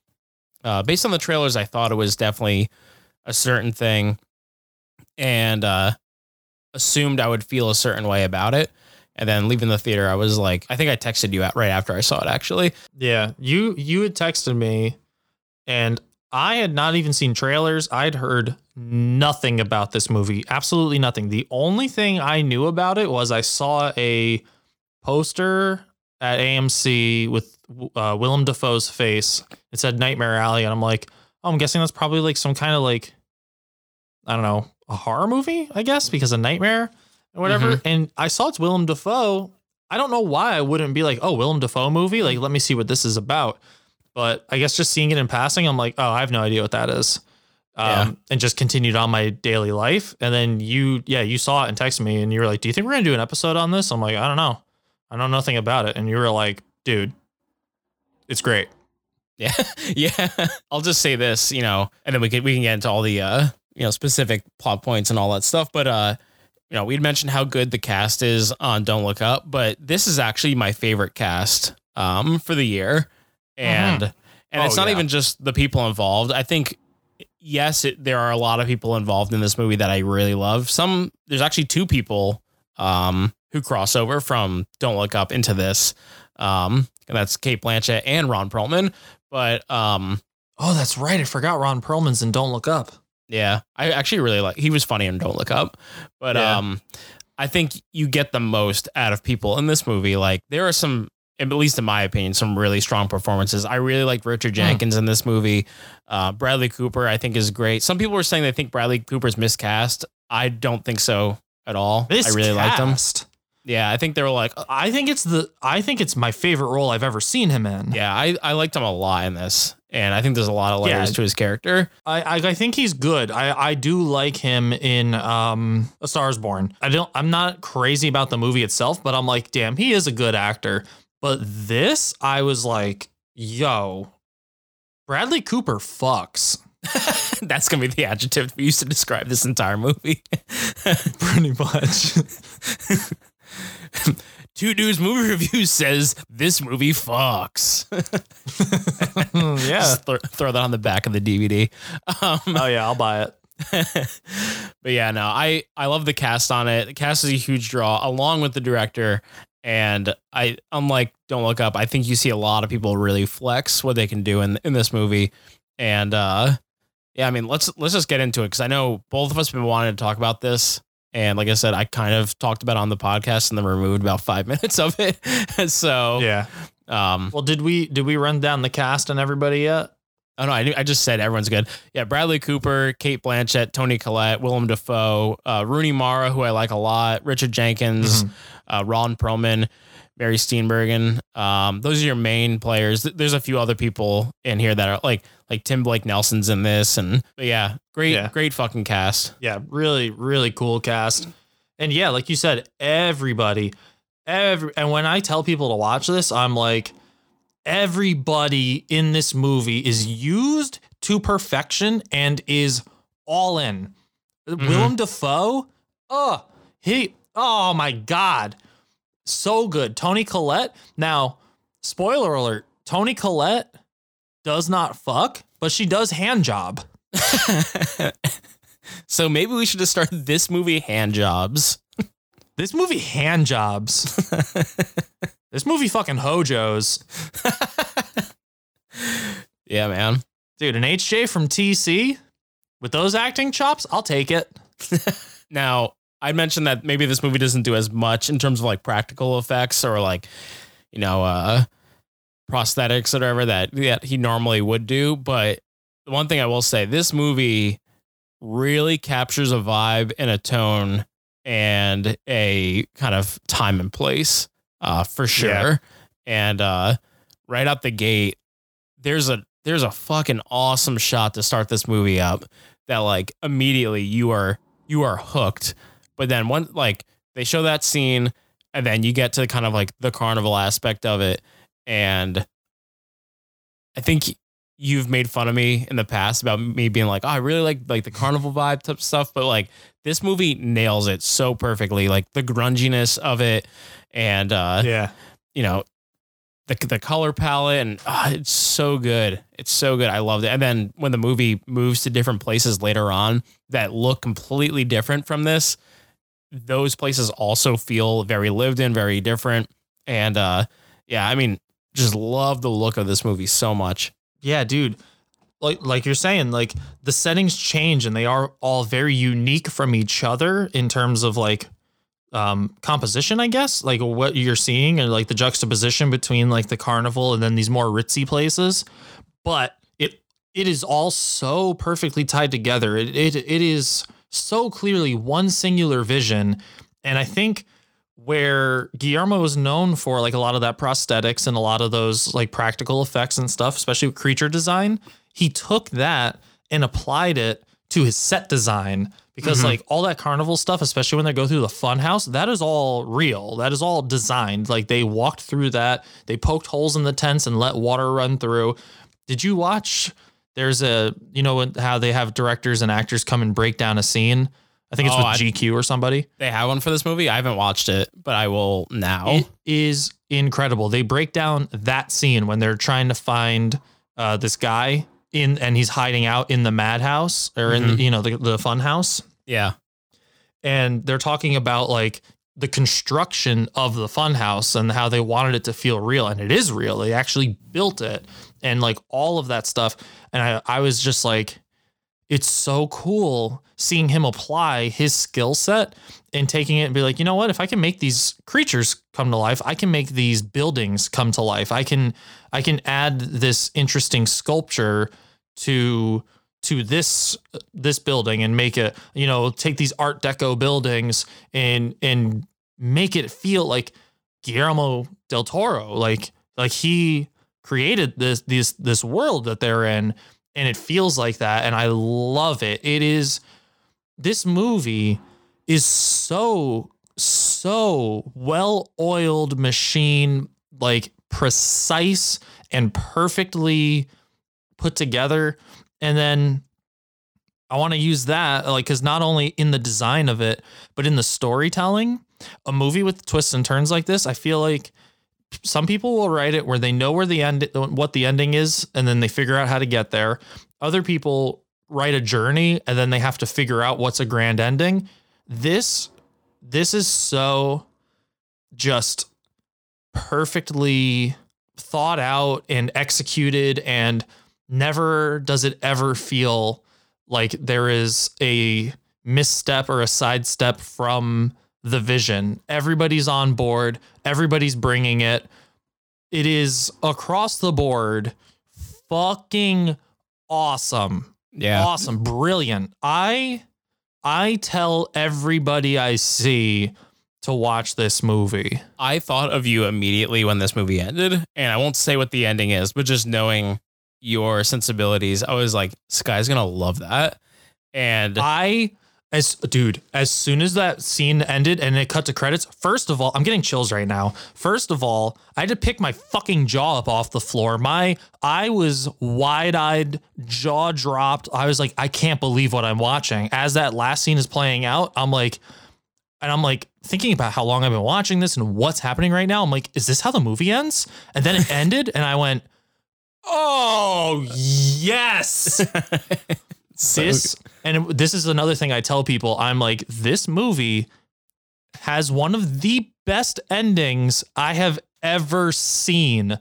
uh, based on the trailers, I thought it was definitely a certain thing and uh, assumed I would feel a certain way about it. And then leaving the theater, I was like, I think I texted you out right after I saw it actually. Yeah. You you had texted me and I had not even seen trailers. I'd heard nothing about this movie. Absolutely nothing. The only thing I knew about it was I saw a poster at AMC with uh, Willem Dafoe's face. It said Nightmare Alley, and I'm like, oh, I'm guessing that's probably like some kind of like, I don't know, a horror movie, I guess, because of Nightmare whatever. And I saw it's Willem Dafoe. I don't know why I wouldn't be like, oh, Willem Dafoe movie. Like, let me see what this is about. but I guess just seeing it in passing, I'm like, oh, I have no idea what that is. Um, Yeah. and just continued on my daily life. And then you, yeah, you saw it and texted me and you were like, do you think we're going to do an episode on this? I'm like, I don't know. I know nothing about it. And you were like, dude, it's great. Yeah, yeah. I'll just say this, you know, and then we can we can get into all the uh, you know, specific plot points and all that stuff. But uh, you know, we'd mentioned how good the cast is on Don't Look Up, but this is actually my favorite cast um for the year, and and Oh, it's not yeah. even just the people involved. I think yes, it, there are a lot of people involved in this movie that I really love. Some there's actually two people um who cross over from Don't Look Up into this. Um, and that's Cate Blanchett and Ron Perlman. But um, Oh, that's right. I forgot Ron Perlman's in Don't Look Up. Yeah, I actually really like. He was funny in Don't Look Up, but Yeah. um, I think you get the most out of people in this movie. Like there are some, at least in my opinion, some really strong performances. I really like Richard Jenkins in this movie. Uh, Bradley Cooper, I think, is great. Some people were saying they think Bradley Cooper's miscast. I don't think so at all. I really liked him. Yeah, I think they were like, I think it's the I think it's my favorite role I've ever seen him in. yeah, I, I liked him a lot in this, and I think there's a lot of layers Yeah. to his character. I, I I think he's good. I I do like him in um A Star's Born. I don't I'm not crazy about the movie itself, but I'm like, damn, he is a good actor. But this, I was like, yo, Bradley Cooper fucks That's gonna be the adjective we used to describe this entire movie. pretty much. Two Dudes Movie Review says this movie fucks. yeah. Just throw, throw that on the back of the DVD. Um, Oh yeah, I'll buy it. but yeah, no, I I love the cast on it. The cast is a huge draw, along with the director. And I, unlike Don't Look Up, I think you see a lot of people really flex what they can do in in this movie. And uh, yeah, I mean, let's let's just get into it because I know both of us have been wanting to talk about this. And like I said, I kind of talked about it on the podcast and then removed about five minutes of it. so Yeah. um, Well, did we did we run down the cast and everybody yet? Oh no, I, knew- I just said everyone's good. Yeah, Bradley Cooper, Cate Blanchett, Toni Collette, Willem Dafoe, uh, Rooney Mara, who I like a lot, Richard Jenkins, uh, Ron Perlman, Mary Steenburgen. Um, those are your main players. There's a few other people in here that are like like Tim Blake Nelson's in this, and but yeah, great, Yeah. great fucking cast. Yeah, really, really cool cast. And yeah, like you said, everybody, every and when I tell people to watch this, I'm like, everybody in this movie is used to perfection and is all in. Willem Dafoe, oh, he, oh my God. So good. Toni Collette. Now, spoiler alert, Toni Collette does not fuck, but she does hand job. So maybe we should just start this movie hand jobs. This movie hand jobs. this movie fucking hojos. Yeah, man. Dude, an HJ from TC with those acting chops, I'll take it. Now, I mentioned that maybe this movie doesn't do as much in terms of like practical effects or like, you know, uh prosthetics or whatever that, that he normally would do. But the one thing I will say, this movie really captures a vibe and a tone and a kind of time and place, uh, for sure. Yeah. And uh right out the gate, there's a there's a fucking awesome shot to start this movie up that like immediately you are you are hooked. But then one like they show that scene and then you get to kind of like the carnival aspect of it and I think you've made fun of me in the past about me being like, "Oh, I really like like the carnival vibe type stuff," but like this movie nails it so perfectly, like the grunginess of it and uh Yeah. you know the the color palette and ah, it's so good. It's so good. I loved it. And then when the movie moves to different places later on that look completely different from this, those places also feel very lived in, very different. And uh yeah, I mean, just love the look of this movie so much. Yeah, dude. Like like you're saying, like the settings change and they are all very unique from each other in terms of like um composition, I guess. Like what you're seeing and like the juxtaposition between like the carnival and then these more ritzy places. But it it is all so perfectly tied together. It it it is so clearly one singular vision. And I think where Guillermo was known for like a lot of that prosthetics and a lot of those like practical effects and stuff, especially with creature design. He took that and applied it to his set design because mm-hmm. like all that carnival stuff, especially when they go through the fun house, that is all real. That is all designed. Like they walked through that, they poked holes in the tents and let water run through. Did you watch? There's a you know how they have directors and actors come and break down a scene. I think it's Oh, with I- GQ or somebody. They have one for this movie. I haven't watched it, but I will now. It is incredible. They break down that scene when they're trying to find uh, this guy in, and he's hiding out in the madhouse or in you know the the fun house, yeah. and they're talking about like the construction of the fun house and how they wanted it to feel real, and it is real. They actually built it and like all of that stuff, and I I was just like, it's so cool seeing him apply his skill set and taking it and be like, you know what? If I can make these creatures come to life, I can make these buildings come to life. I can I can add this interesting sculpture to to this this building and make it, you know, take these art deco buildings and and make it feel like Guillermo del Toro, like like he created this this this world that they're in and it feels like that and I love it. It is this movie is so so well-oiled machine like precise and perfectly put together and then I want to use that like cuz not only in the design of it but in the storytelling a movie with twists and turns like this I feel like some people will write it where they know where the end what the ending is and then they figure out how to get there. Other people write a journey and then they have to figure out what's a grand ending. This this is so just perfectly thought out and executed and never does it ever feel like there is a misstep or a sidestep from the vision. Everybody's on board, everybody's bringing it. It is across the board fucking awesome. Yeah. Awesome, brilliant. I I tell everybody I see to watch this movie. I thought of you immediately when this movie ended, and I won't say what the ending is, but just knowing your sensibilities, I was like, Sky's gonna love that. And I as dude, as soon as that scene ended and it cut to credits, first of all, I'm getting chills right now. First of all, I had to pick my fucking jaw up off the floor. My I was wide-eyed, jaw dropped. I was like, I can't believe what I'm watching. As that last scene is playing out, I'm like, and I'm like thinking about how long I've been watching this and what's happening right now. I'm like, is this how the movie ends? And then it ended, and I went, oh yes. this and this is another thing I tell people. I'm like, this movie has one of the best endings I have ever seen.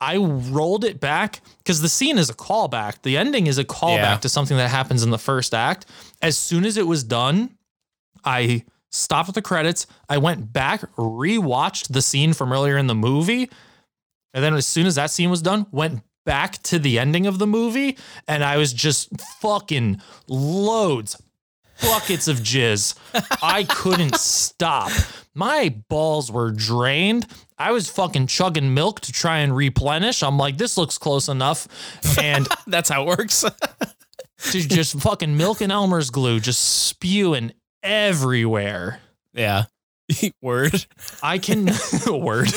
I rolled it back because the scene is a callback. The ending is a callback Yeah. to something that happens in the first act. As soon as it was done, I stopped at the credits. I went back, rewatched the scene from earlier in the movie. And then as soon as that scene was done, went back to the ending of the movie. And I was just fucking loads, buckets of jizz. I couldn't stop. My balls were drained. I was fucking chugging milk to try and replenish. I'm like, this looks close enough. And that's how it works. just, just fucking milk and Elmer's glue just spewing everywhere. yeah. Word. I can word.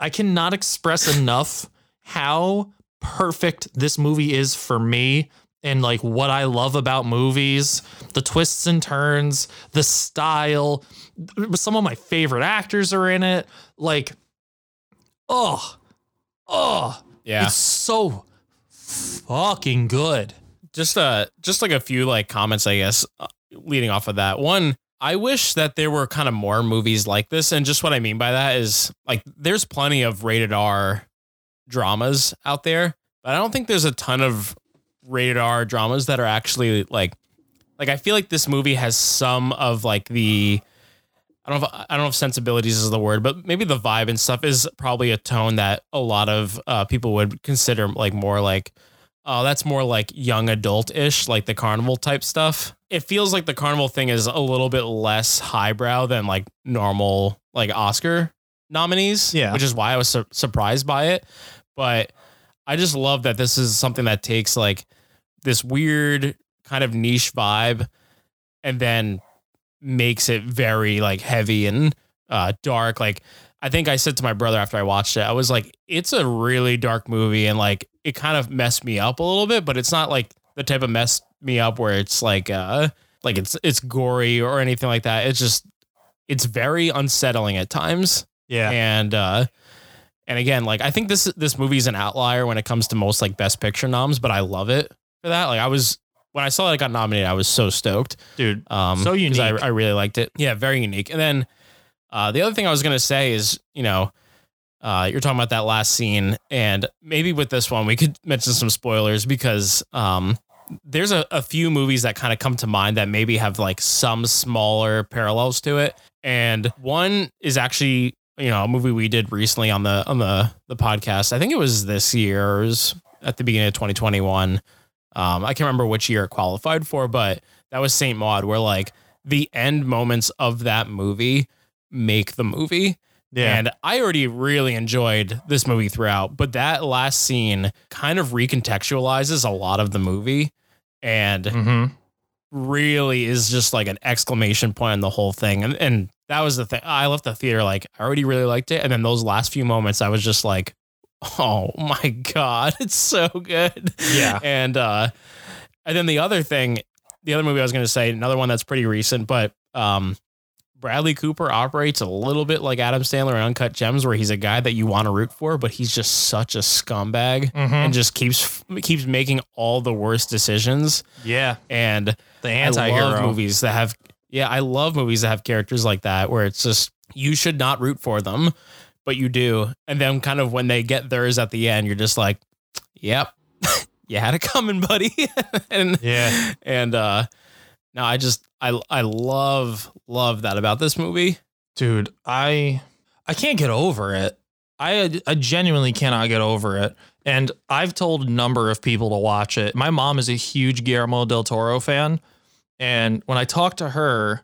I cannot express enough how perfect this movie is for me and like what I love about movies, the twists and turns, the style. Some of my favorite actors are in it. Like, oh, oh, Yeah. it's so fucking good. just uh just like a few like comments i guess uh, leading off of that one i wish that there were kind of more movies like this and just what i mean by that is like there's plenty of rated r dramas out there but i don't think there's a ton of rated r dramas that are actually like like i feel like this movie has some of like the I don't know if I don't know if sensibilities is the word, but maybe the vibe and stuff is probably a tone that a lot of uh, people would consider like more like oh, that's more like young adult ish, like the carnival type stuff. It feels like the carnival thing is a little bit less highbrow than like normal like Oscar nominees. Yeah. which is why I was su- surprised by it. But I just love that this is something that takes like this weird kind of niche vibe and then makes it very like heavy and uh dark like I think I said to my brother after I watched it, I was like, it's a really dark movie and like it kind of messed me up a little bit, but it's not like the type of mess me up where it's like uh like it's it's gory or anything like that. It's just it's very unsettling at times. Yeah. And uh and again, like I think this this movie is an outlier when it comes to most like best picture noms, but I love it for that. Like I was when I saw that it got nominated, I was so stoked. Dude, Um, So unique. I, I really liked it. Yeah, very unique. And then uh, the other thing I was gonna say is, you know, uh, you're talking about that last scene, and maybe with this one we could mention some spoilers because um, there's a, a few movies that kind of come to mind that maybe have like some smaller parallels to it, and one is actually you know a movie we did recently on the on the the podcast. I think it was this year, or it was at the beginning of 2021. Um, I can't remember which year it qualified for, but that was Saint Maud, where like the end moments of that movie make the movie. Yeah. And I already really enjoyed this movie throughout, but that last scene kind of recontextualizes a lot of the movie and mm-hmm. really is just like an exclamation point on the whole thing. And and that was the thing. I left the theater like I already really liked it. And then those last few moments I was just like, oh my God, it's so good. Yeah. And uh and then the other thing, the other movie I was gonna say, another one that's pretty recent, but um Bradley Cooper operates a little bit like Adam Sandler in Uncut Gems, where he's a guy that you want to root for, but he's just such a scumbag Mhm. and just keeps keeps making all the worst decisions. Yeah. And The anti-hero. movies that have yeah, I love movies that have characters like that where it's just you should not root for them, but you do. And then kind of when they get theirs at the end, you're just like, Yep, you had it coming, buddy. and Yeah. and uh no, I just I I love love that about this movie. Dude, I I can't get over it. I I genuinely cannot get over it. And I've told a number of people to watch it. My mom is a huge Guillermo del Toro fan, and when I talked to her,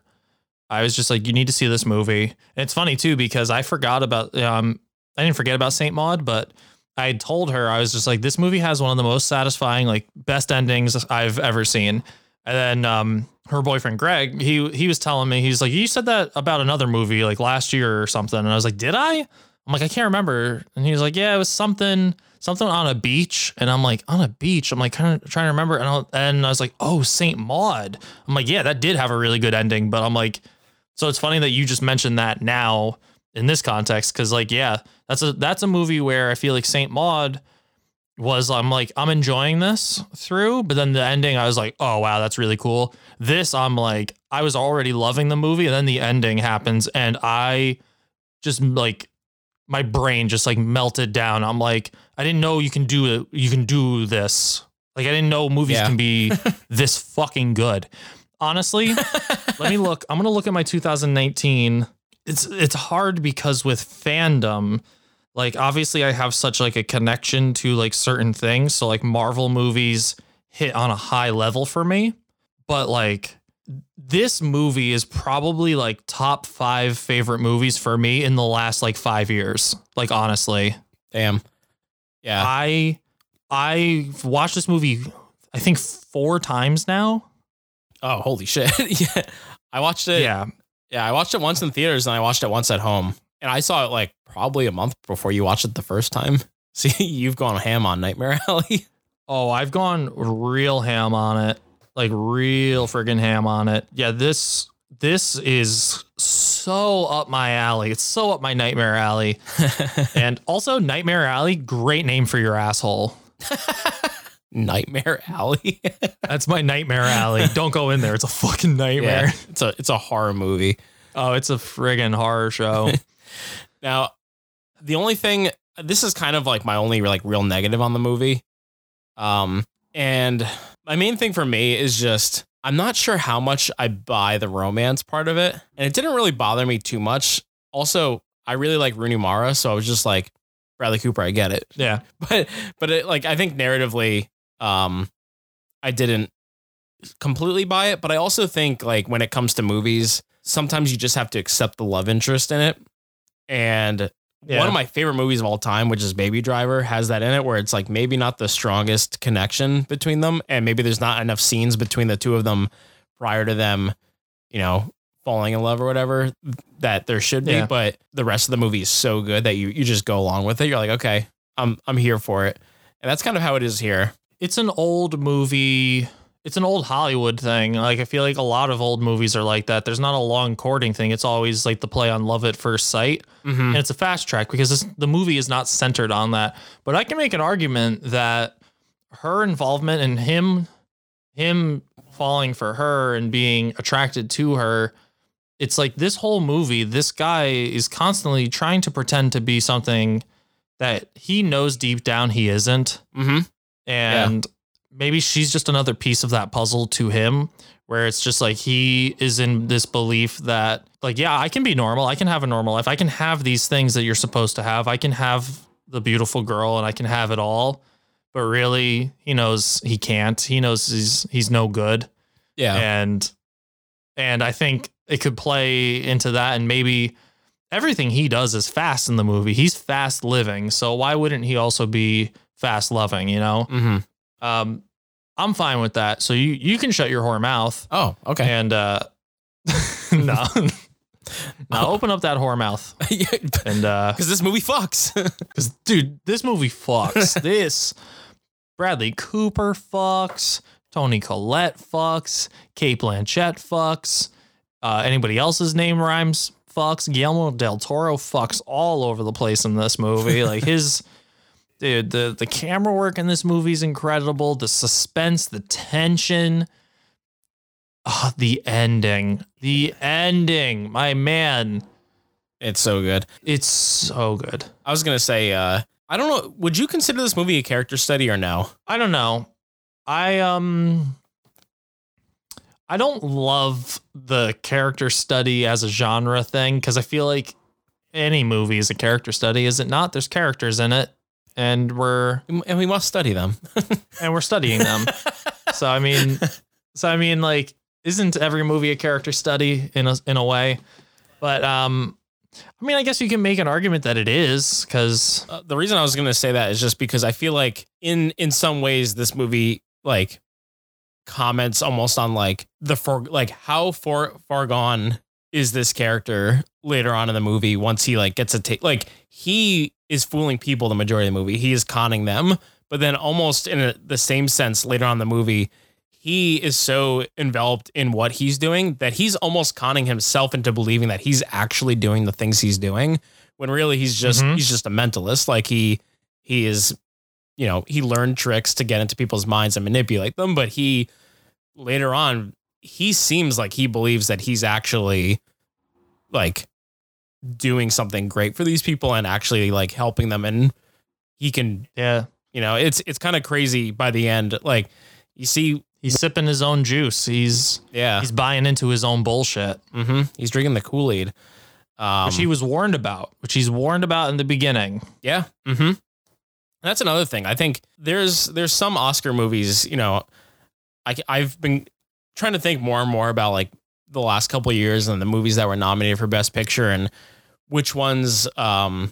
I was just like, "You need to see this movie." And it's funny too because I forgot about um I didn't forget about Saint Maud, but I told her I was just like, "This movie has one of the most satisfying, like best endings I've ever seen." And then um, her boyfriend Greg, he he was telling me he's like, you said that about another movie like last year or something, and I was like, did I? I'm like, I can't remember. And he was like, yeah, it was something something on a beach, and I'm like, on a beach. I'm like kind of trying to remember, and I, and I was like, oh, Saint Maud. I'm like, yeah, that did have a really good ending, but I'm like, so it's funny that you just mentioned that now in this context because like, yeah, that's a that's a movie where I feel like Saint Maud was I'm like I'm enjoying this through, but then the ending I was like, oh wow, that's really cool. This I'm like I was already loving the movie, and then the ending happens, and I just like my brain just like melted down. I'm like, I didn't know you can do it. You can do this. Like I didn't know movies Yeah. can be this fucking good. Honestly, let me look. I'm gonna look at my 2019. It's it's hard because with fandom, like obviously I have such like a connection to like certain things. So like Marvel movies hit on a high level for me. But like this movie is probably like top five favorite movies for me in the last like five years. Like honestly. Damn. Yeah. I I've watched this movie I think four times now. oh, holy shit. yeah. I watched it. Yeah. Yeah, I watched it once in theaters and I watched it once at home. And I saw it like probably a month before you watched it the first time. See, you've gone ham on Nightmare Alley. Oh, I've gone real ham on it. Like real friggin' ham on it. Yeah, this this is so up my alley. It's so up my nightmare alley. and also Nightmare Alley, great name for your asshole. Nightmare Alley. That's my nightmare alley. Don't go in there. It's a fucking nightmare. yeah, it's a it's a horror movie. Oh, it's a friggin' horror show. Now, the only thing this is kind of like my only like real negative on the movie. Um and my main thing for me is just I'm not sure how much I buy the romance part of it. And it didn't really bother me too much. Also, I really like Rooney Mara, so I was just like Bradley Cooper, I get it. yeah. But but it, like I think narratively um, I didn't completely buy it. But I also think like when it comes to movies, sometimes you just have to accept the love interest in it. And Yeah. one of my favorite movies of all time, which is Baby Driver, has that in it where it's like maybe not the strongest connection between them, and maybe there's not enough scenes between the two of them prior to them, you know, falling in love or whatever that there should be. Yeah. But the rest of the movie is so good that you you just go along with it. You're like, okay, I'm I'm here for it, and that's kind of how it is here. it's an old movie. It's an old Hollywood thing. Like I feel like a lot of old movies are like that. There's not a long courting thing. It's always like the play on love at first sight, Mm-hmm. and it's a fast track because this, the movie is not centered on that. But I can make an argument that her involvement and him, him falling for her and being attracted to her, it's like this whole movie. This guy is constantly trying to pretend to be something that he knows deep down he isn't Mm-hmm. and maybe she's just another piece of that puzzle to him where it's just like he is in this belief that like yeah i can be normal. I can have a normal life. I can have these things that you're supposed to have. I can have the beautiful girl and i can have it all. But really he knows he can't. He knows he's he's no good. Yeah. and and i think it could play into that and maybe everything he does is fast in the movie. He's fast living. So why wouldn't he also be fast loving you know? Mm-hmm. Um, I'm fine with that. So you you can shut your whore mouth Oh, okay. and uh, no, now open up that whore mouth Because and uh, this movie fucks. because dude, this movie fucks. this Bradley Cooper fucks. Toni Collette fucks. Cate Blanchett fucks. Uh, anybody else's name rhymes fucks. Guillermo del Toro fucks all over the place in this movie. Like his dude, the the camera work in this movie is incredible. The suspense, the tension. Ah, the ending. The ending. My man. it's so good. It's so good. I was gonna say, uh, I don't know. Would you consider this movie a character study or no? I don't know. I um I don't love the character study as a genre thing because I feel like any movie is a character study, is it not? There's characters in it and we're And we must study them. and we're studying them. so I mean so I mean like isn't every movie a character study in a in a way? But um I mean I guess you can make an argument that it is cuz Uh, the reason I was gonna say that is just because I feel like in in some ways this movie like comments almost on like the for like how far far gone is this character later on in the movie once he like gets a take like he is fooling people the majority of the movie. He is conning them. But then almost in a, the same sense later on in the movie he is so enveloped in what he's doing that he's almost conning himself into believing that he's actually doing the things he's doing when really he's just Mhm. he's just a mentalist. Like he he is you know he learned tricks to get into people's minds and manipulate them. But he later on he seems like he believes that he's actually like doing something great for these people and actually like helping them and he can yeah, you know it's it's kind of crazy by the end like you see he's sipping his own juice. He's yeah he's buying into his own bullshit. hmm he's drinking the kool-aid um which he was warned about, which he's warned about in the beginning. Yeah. Mm-hmm. That's another thing. I think there's there's some Oscar movies. You know, I I've been trying to think more and more about like the last couple of years and the movies that were nominated for Best Picture and which ones um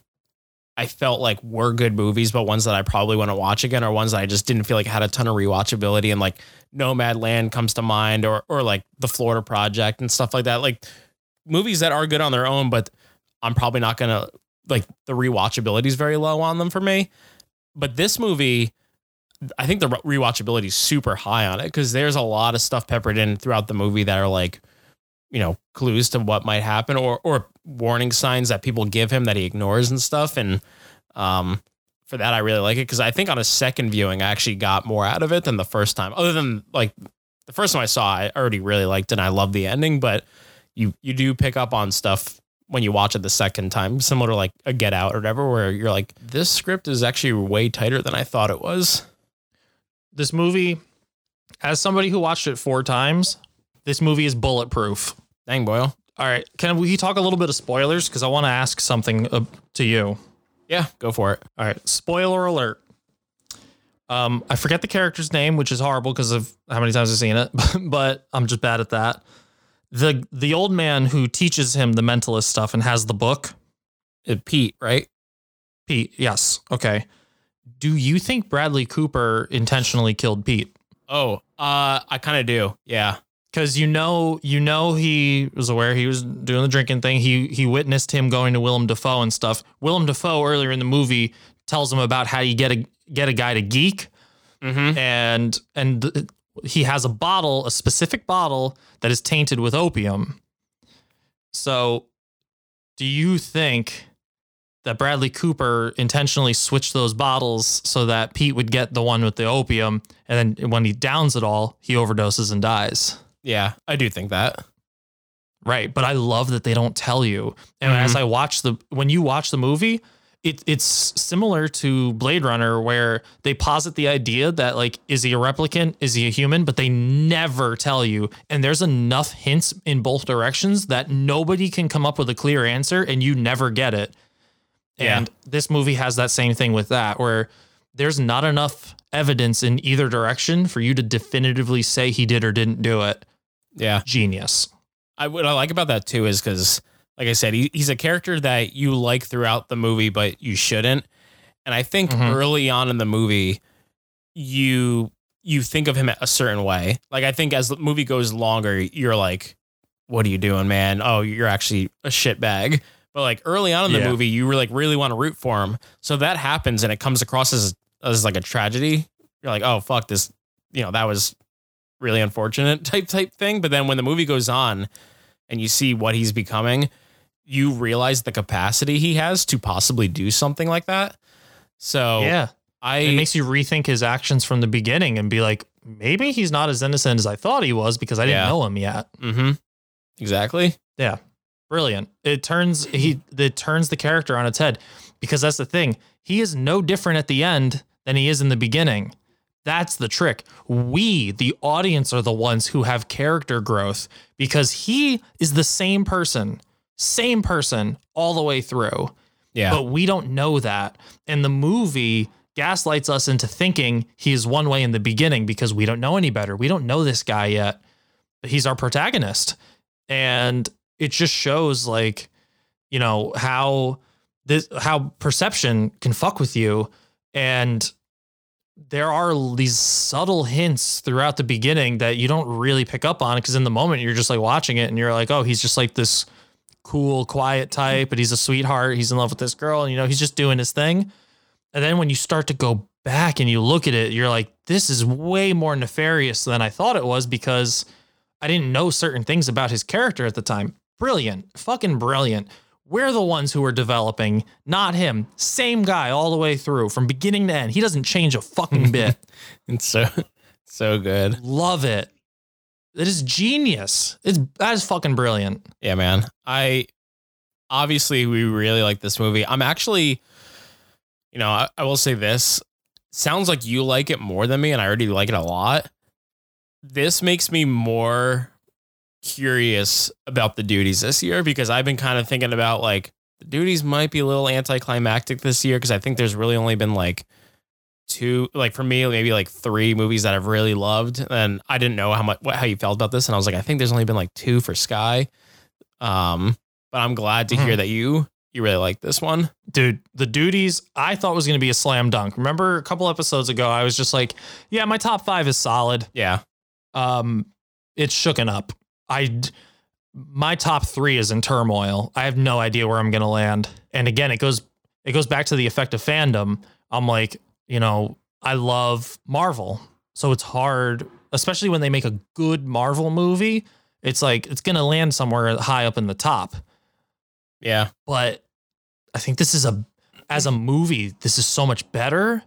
I felt like were good movies, but ones that I probably want to watch again, or ones that I just didn't feel like had a ton of rewatchability. And like Nomadland comes to mind, or or like The Florida Project and stuff like that. Like movies that are good on their own, but I'm probably not gonna like the rewatchability is very low on them for me. But this movie, I think the rewatchability is super high on it because there's a lot of stuff peppered in throughout the movie that are like, you know, clues to what might happen or or warning signs that people give him that he ignores and stuff. And um, for that, I really like it because I think on a second viewing, I actually got more out of it than the first time. Other than like the first time I saw, I already really liked it and I love the ending, but you you do pick up on stuff when you watch it the second time, similar to like a Get Out or whatever, where you're like, this script is actually way tighter than I thought it was. This movie, as somebody who watched it four times, this movie is bulletproof. Dang, Boyle. All right, can we talk a little bit of spoilers? Because I want to ask something uh, to you. Yeah, go for it. All right, spoiler alert. Um, I forget the character's name, which is horrible because of how many times I've seen it, but I'm just bad at that. The the old man who teaches him the mentalist stuff and has the book, Uh, Pete, right? Pete. Yes. Okay. Do you think Bradley Cooper intentionally killed Pete? Oh, uh, I kind of do. Yeah. Because you know, you know, he was aware he was doing the drinking thing. He he witnessed him going to Willem Dafoe and stuff. Willem Dafoe earlier in the movie tells him about how you get a get a guy to geek, Mm-hmm. and and he has a bottle, a specific bottle that is tainted with opium. So, do you think that Bradley Cooper intentionally switched those bottles so that Pete would get the one with the opium, and then when he downs it all, he overdoses and dies? Yeah, I do think that. Right, but I love that they don't tell you. And Mhm. as I watch the when you watch the movie, it it's similar to Blade Runner where they posit the idea that like is he a replicant, is he a human, but they never tell you. And there's enough hints in both directions that nobody can come up with a clear answer and you never get it. Yeah. And this movie has that same thing with that where there's not enough evidence in either direction for you to definitively say he did or didn't do it. Yeah. Genius. I what I like about that too is because, like I said, he, he's a character that you like throughout the movie, but you shouldn't. And I think Mhm. early on in the movie, you you think of him a certain way. Like I think as the movie goes longer, you're like, "What are you doing, man? Oh, you're actually a shitbag." But like early on in the Yeah. movie, you were like really want to root for him. So that happens, and it comes across as as like a tragedy. You're like, "Oh fuck this," you know, that was really unfortunate type type thing. But then when the movie goes on and you see what he's becoming, you realize the capacity he has to possibly do something like that. So yeah. I it makes you rethink his actions from the beginning and be like, maybe he's not as innocent as I thought he was because I didn't Yeah. know him yet. mm-hmm. exactly. Yeah. Brilliant. It turns he it turns the character on its head because that's the thing. He is no different at the end than he is in the beginning. That's the trick. We, the audience, are the ones who have character growth because he is the same person, same person all the way through. Yeah. But we don't know that. And the movie gaslights us into thinking he is one way in the beginning because we don't know any better. We don't know this guy yet. But he's our protagonist. And it just shows like, you know, how this how perception can fuck with you. And there are these subtle hints throughout the beginning that you don't really pick up on because in the moment you're just like watching it and you're like, oh, he's just like this cool, quiet type, but he's a sweetheart. He's in love with this girl, and you know, he's just doing his thing. And then when you start to go back and you look at it, you're like, this is way more nefarious than I thought it was because I didn't know certain things about his character at the time. Brilliant. Fucking brilliant. We're the ones who are developing, not him. Same guy all the way through from beginning to end. He doesn't change a fucking bit. It's so so good. Love it. It is genius. It's that is fucking brilliant. Yeah, man. I obviously we really like this movie. I'm actually, you know, I, I will say this. Sounds like you like it more than me, and I already like it a lot. This makes me more curious about the duties this year because I've been kind of thinking about like the duties might be a little anticlimactic this year because I think there's really only been like two like for me maybe like three movies that I've really loved and I didn't know how much what, how you felt about this and I was like I think there's only been like two for Sky um but I'm glad to hear Mhm. that you you really like this one Dude, the duties I thought was going to be a slam dunk. Remember a couple episodes ago, I was just like, yeah, my top five is solid. yeah Um, it's shooken up. I, my top three is in turmoil. I have no idea where I'm going to land. And again, it goes, it goes back to the effect of fandom. I'm like, you know, I love Marvel. So it's hard, especially when they make a good Marvel movie. It's like, it's going to land somewhere high up in the top. yeah but I think this is a as a movie, this is so much better.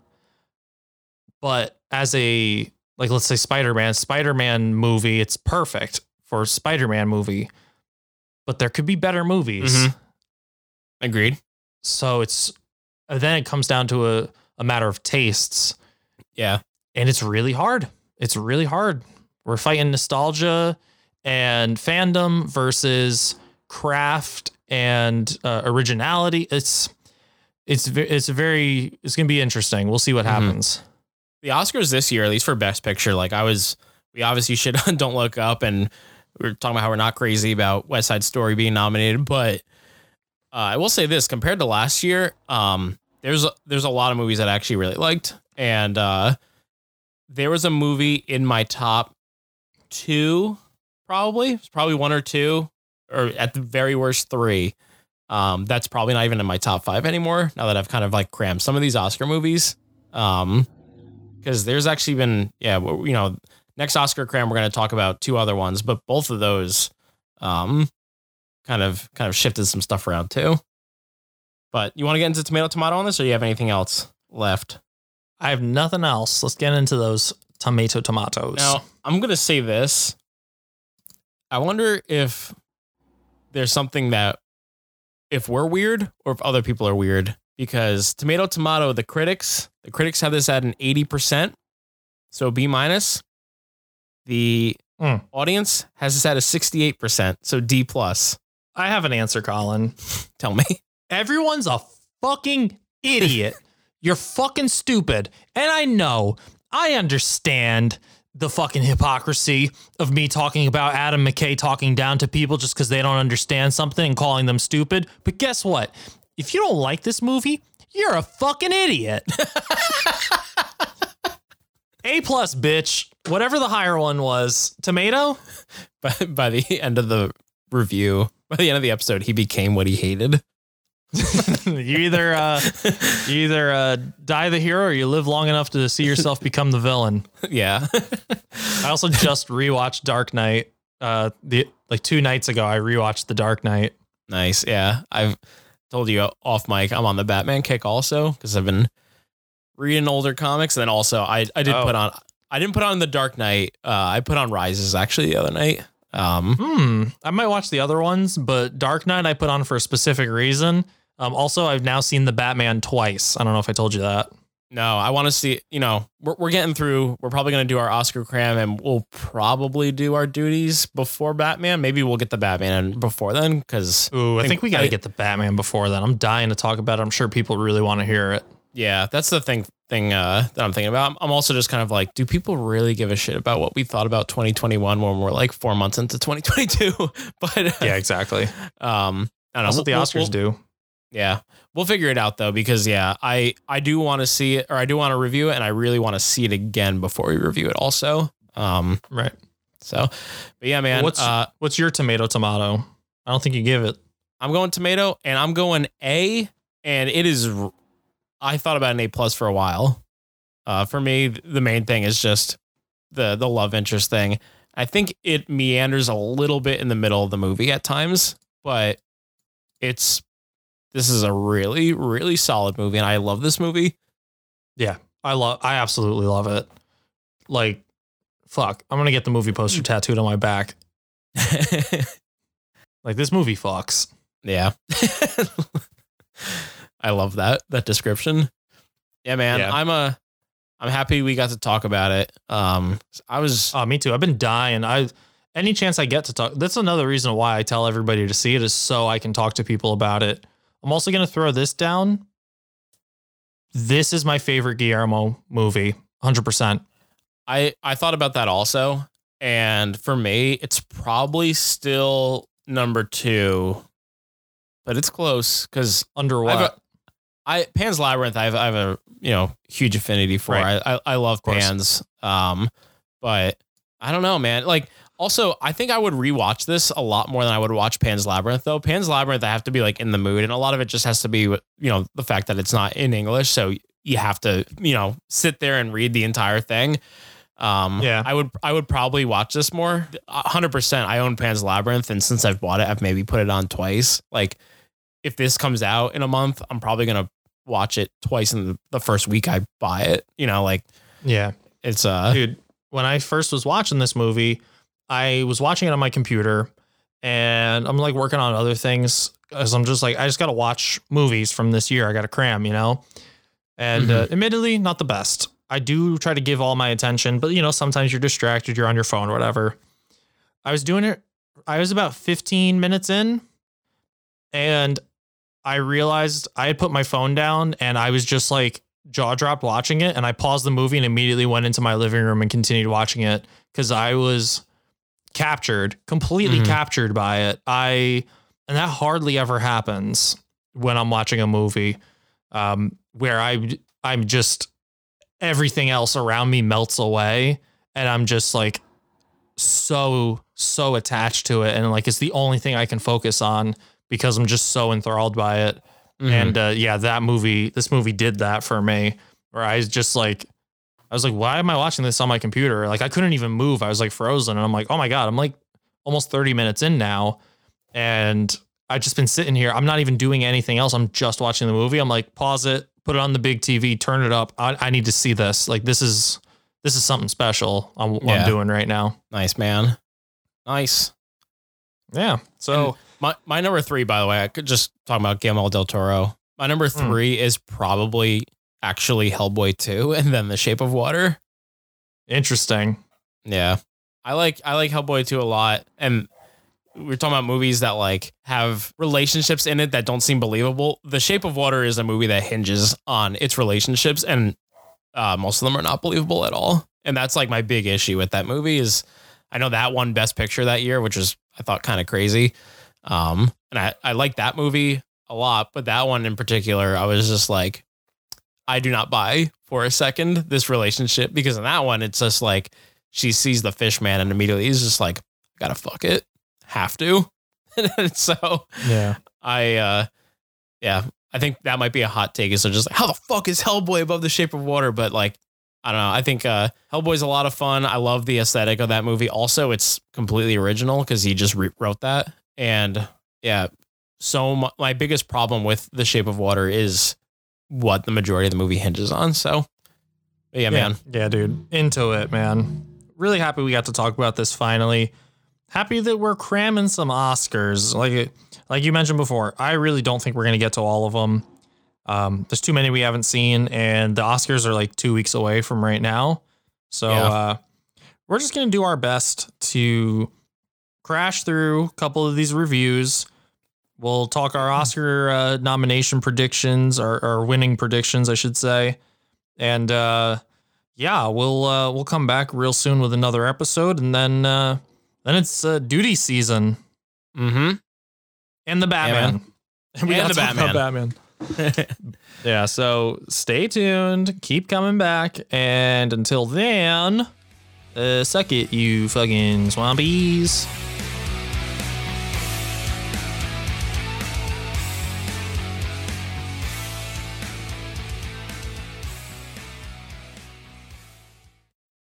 But as a like let's say Spider-Man, Spider-Man movie, it's perfect for Spider-Man movie. But there could be better movies. Mhm. agreed So it's then it comes down to a, a matter of tastes. yeah And it's really hard. It's really hard. We're fighting nostalgia and fandom versus craft and uh, originality. It's it's it's very it's gonna be interesting. We'll see what Mhm. happens. the Oscars this year, at least for Best Picture, like I was, we obviously should don't look up, and we are talking about how we're not crazy about West Side Story being nominated, but uh, I will say this: compared to last year, um, there's a, there's a lot of movies that I actually really liked, and uh, there was a movie in my top two, probably it's probably one or two, or at the very worst three. Um, that's probably not even in my top five anymore. Now that I've kind of like crammed some of these Oscar movies, um, because there's actually been yeah, you know, next Oscar cram we're going to talk about two other ones, but both of those, um, kind of kind of shifted some stuff around too. But you want to get into tomato tomato on this, or you have anything else left? I have nothing else. Let's get into those tomato tomatoes. Now, I'm going to say this. I wonder if there's something that, if we're weird or if other people are weird, because Tomato Tomato, the critics, the critics have this at an 80%, so B minus. The Mm. audience has this at a 68%, so D plus. I have an answer, Colin. Tell me. Everyone's a fucking idiot. You're fucking stupid. And I know, I understand the fucking hypocrisy of me talking about Adam McKay talking down to people just because they don't understand something and calling them stupid. But guess what? If you don't like this movie, you're a fucking idiot. A plus, bitch. Whatever the higher one was. Tomato? By, by the end of the review, by the end of the episode, he became what he hated. you either uh, you either uh, die the hero or you live long enough to see yourself become the villain. yeah. I also just rewatched Dark Knight. Uh, the like two nights ago, I rewatched The Dark Knight. Nice. Yeah. I've told you off mic, I'm on the Batman kick also because I've been reading older comics. And then also I, I did Oh. put on, I didn't put on the Dark Knight. Uh, I put on Rises actually the other night. Um, Hmm. I might watch the other ones, but Dark Knight I put on for a specific reason. Um. Also, I've now seen the Batman twice. I don't know if I told you that. no, I want to see, you know, we're, we're getting through, we're probably going to do our Oscar cram and we'll probably do our duties before Batman. Maybe we'll get the Batman before then because Ooh, I Think- think we got to I- get the Batman before then. I'm dying to talk about it. I'm sure people really want to hear it. Yeah, that's the thing thing uh, that I'm thinking about. I'm- also just kind of like, do people really give a shit about what we thought about 2021 when we're like four months into 2022? but uh, Yeah, exactly. um, I don't know. That's what the Oscars we'll- do. Yeah, we'll figure it out though because yeah, I I do want to see it or I do want to review it and I really want to see it again before we review it also. Um, Right. so, but yeah, man, what's uh, what's your tomato tomato? I don't think you give it. I'm going tomato and I'm going A, and it is. I thought about an A plus for a while. Uh, for me, the main thing is just the the love interest thing. I think it meanders a little bit in the middle of the movie at times, but it's this is a really really solid movie, and I love this movie. Yeah, I love. I absolutely love it. Like, fuck, I'm gonna get the movie poster tattooed on my back. Like this movie fucks. yeah, I love that that description. Yeah, man, Yeah. I'm a. I'm happy we got to talk about it. Um, I was Oh, me too. I've been dying. I any chance I get to talk. That's another reason why I tell everybody to see it is so I can talk to people about it. I'm also gonna throw this down. This is my favorite Guillermo movie, hundred percent. I I thought about that also, and for me, it's probably still number two, but it's close because Under what? I Pan's Labyrinth. I have I have a you know huge affinity for. Right. I, I I love. Pan's. Um, but I don't know, man. Like also, I think I would rewatch this a lot more than I would watch Pan's Labyrinth. Though Pan's Labyrinth, I have to be like in the mood, and a lot of it just has to be you know the fact that it's not in English, so you have to you know sit there and read the entire thing. Um, Yeah. I would I would probably watch this more. hundred percent. I own Pan's Labyrinth, and since I've bought it, I've maybe put it on twice. Like, if this comes out in a month, I'm probably gonna watch it twice in the, the first week I buy it. You know, like yeah. it's uh dude when i first was watching this movie i was watching it on my computer and i'm like working on other things as i'm just like i just gotta watch movies from this year i gotta cram you know and uh, admittedly not the best i do try to give all my attention but you know sometimes you're distracted you're on your phone or whatever i was doing it i was about 15 minutes in and i realized i had put my phone down and i was just like jaw dropped watching it and I paused the movie and immediately went into my living room and continued watching it because I was captured, completely Mhm. captured by it. I and that hardly ever happens when I'm watching a movie um, where I I'm just everything else around me melts away and I'm just like so so attached to it and like it's the only thing I can focus on because I'm just so enthralled by it. Mhm. And uh, yeah, that movie, this movie did that for me, where I was just like, I was like, why am I watching this on my computer? Like I couldn't even move. I was like frozen, and I'm like, oh my god, I'm like almost 30 minutes in now, and I've just been sitting here. I'm not even doing anything else. I'm just watching the movie. I'm like, pause it, put it on the big TV, turn it up. I, I need to see this. Like this is this is something special. I'm, what Yeah. I'm doing right now. nice man. Nice. Yeah. So My my number three, by the way, I could just talk about Guillermo del Toro. My number Hmm. three is probably actually Hellboy 2 and then The Shape of Water. interesting. Yeah. I like I like Hellboy 2 a lot. And we're talking about movies that like have relationships in it that don't seem believable. The Shape of Water is a movie that hinges on its relationships and uh, most of them are not believable at all. And that's like my big issue with that movie is I know that won Best Picture that year, which is I thought kind of crazy. Um, and I, I like that movie a lot, but that one in particular, I was just like, I do not buy for a second this relationship because in that one, it's just like she sees the fish man and immediately he's just like, gotta fuck it. Have to. and so Yeah. I uh yeah, I think that might be a hot take. Is so just like, how the fuck is Hellboy above the shape of water? But like, I don't know. I think uh Hellboy's a lot of fun. I love the aesthetic of that movie. Also, it's completely original because he just rewrote that. And yeah, so my, my biggest problem with the shape of water is what the majority of the movie hinges on. So but yeah, man. Yeah, dude. Into it, man. Really happy we got to talk about this finally. Happy that we're cramming some Oscars. Like like you mentioned before, I really don't think we're going to get to all of them. Um, there's too many we haven't seen, and the Oscars are like two weeks away from right now. So Yeah. uh, we're just going to do our best to crash through a couple of these reviews. We'll talk our Oscar uh, nomination predictions, or, or winning predictions, I should say, and uh, yeah, we'll uh, we'll come back real soon with another episode, and then uh, then it's uh, duty season Mm-hmm. and the Batman. man. we And the about Batman. Yeah, so stay tuned, keep coming back, and until then, uh, suck it, you fucking swampies.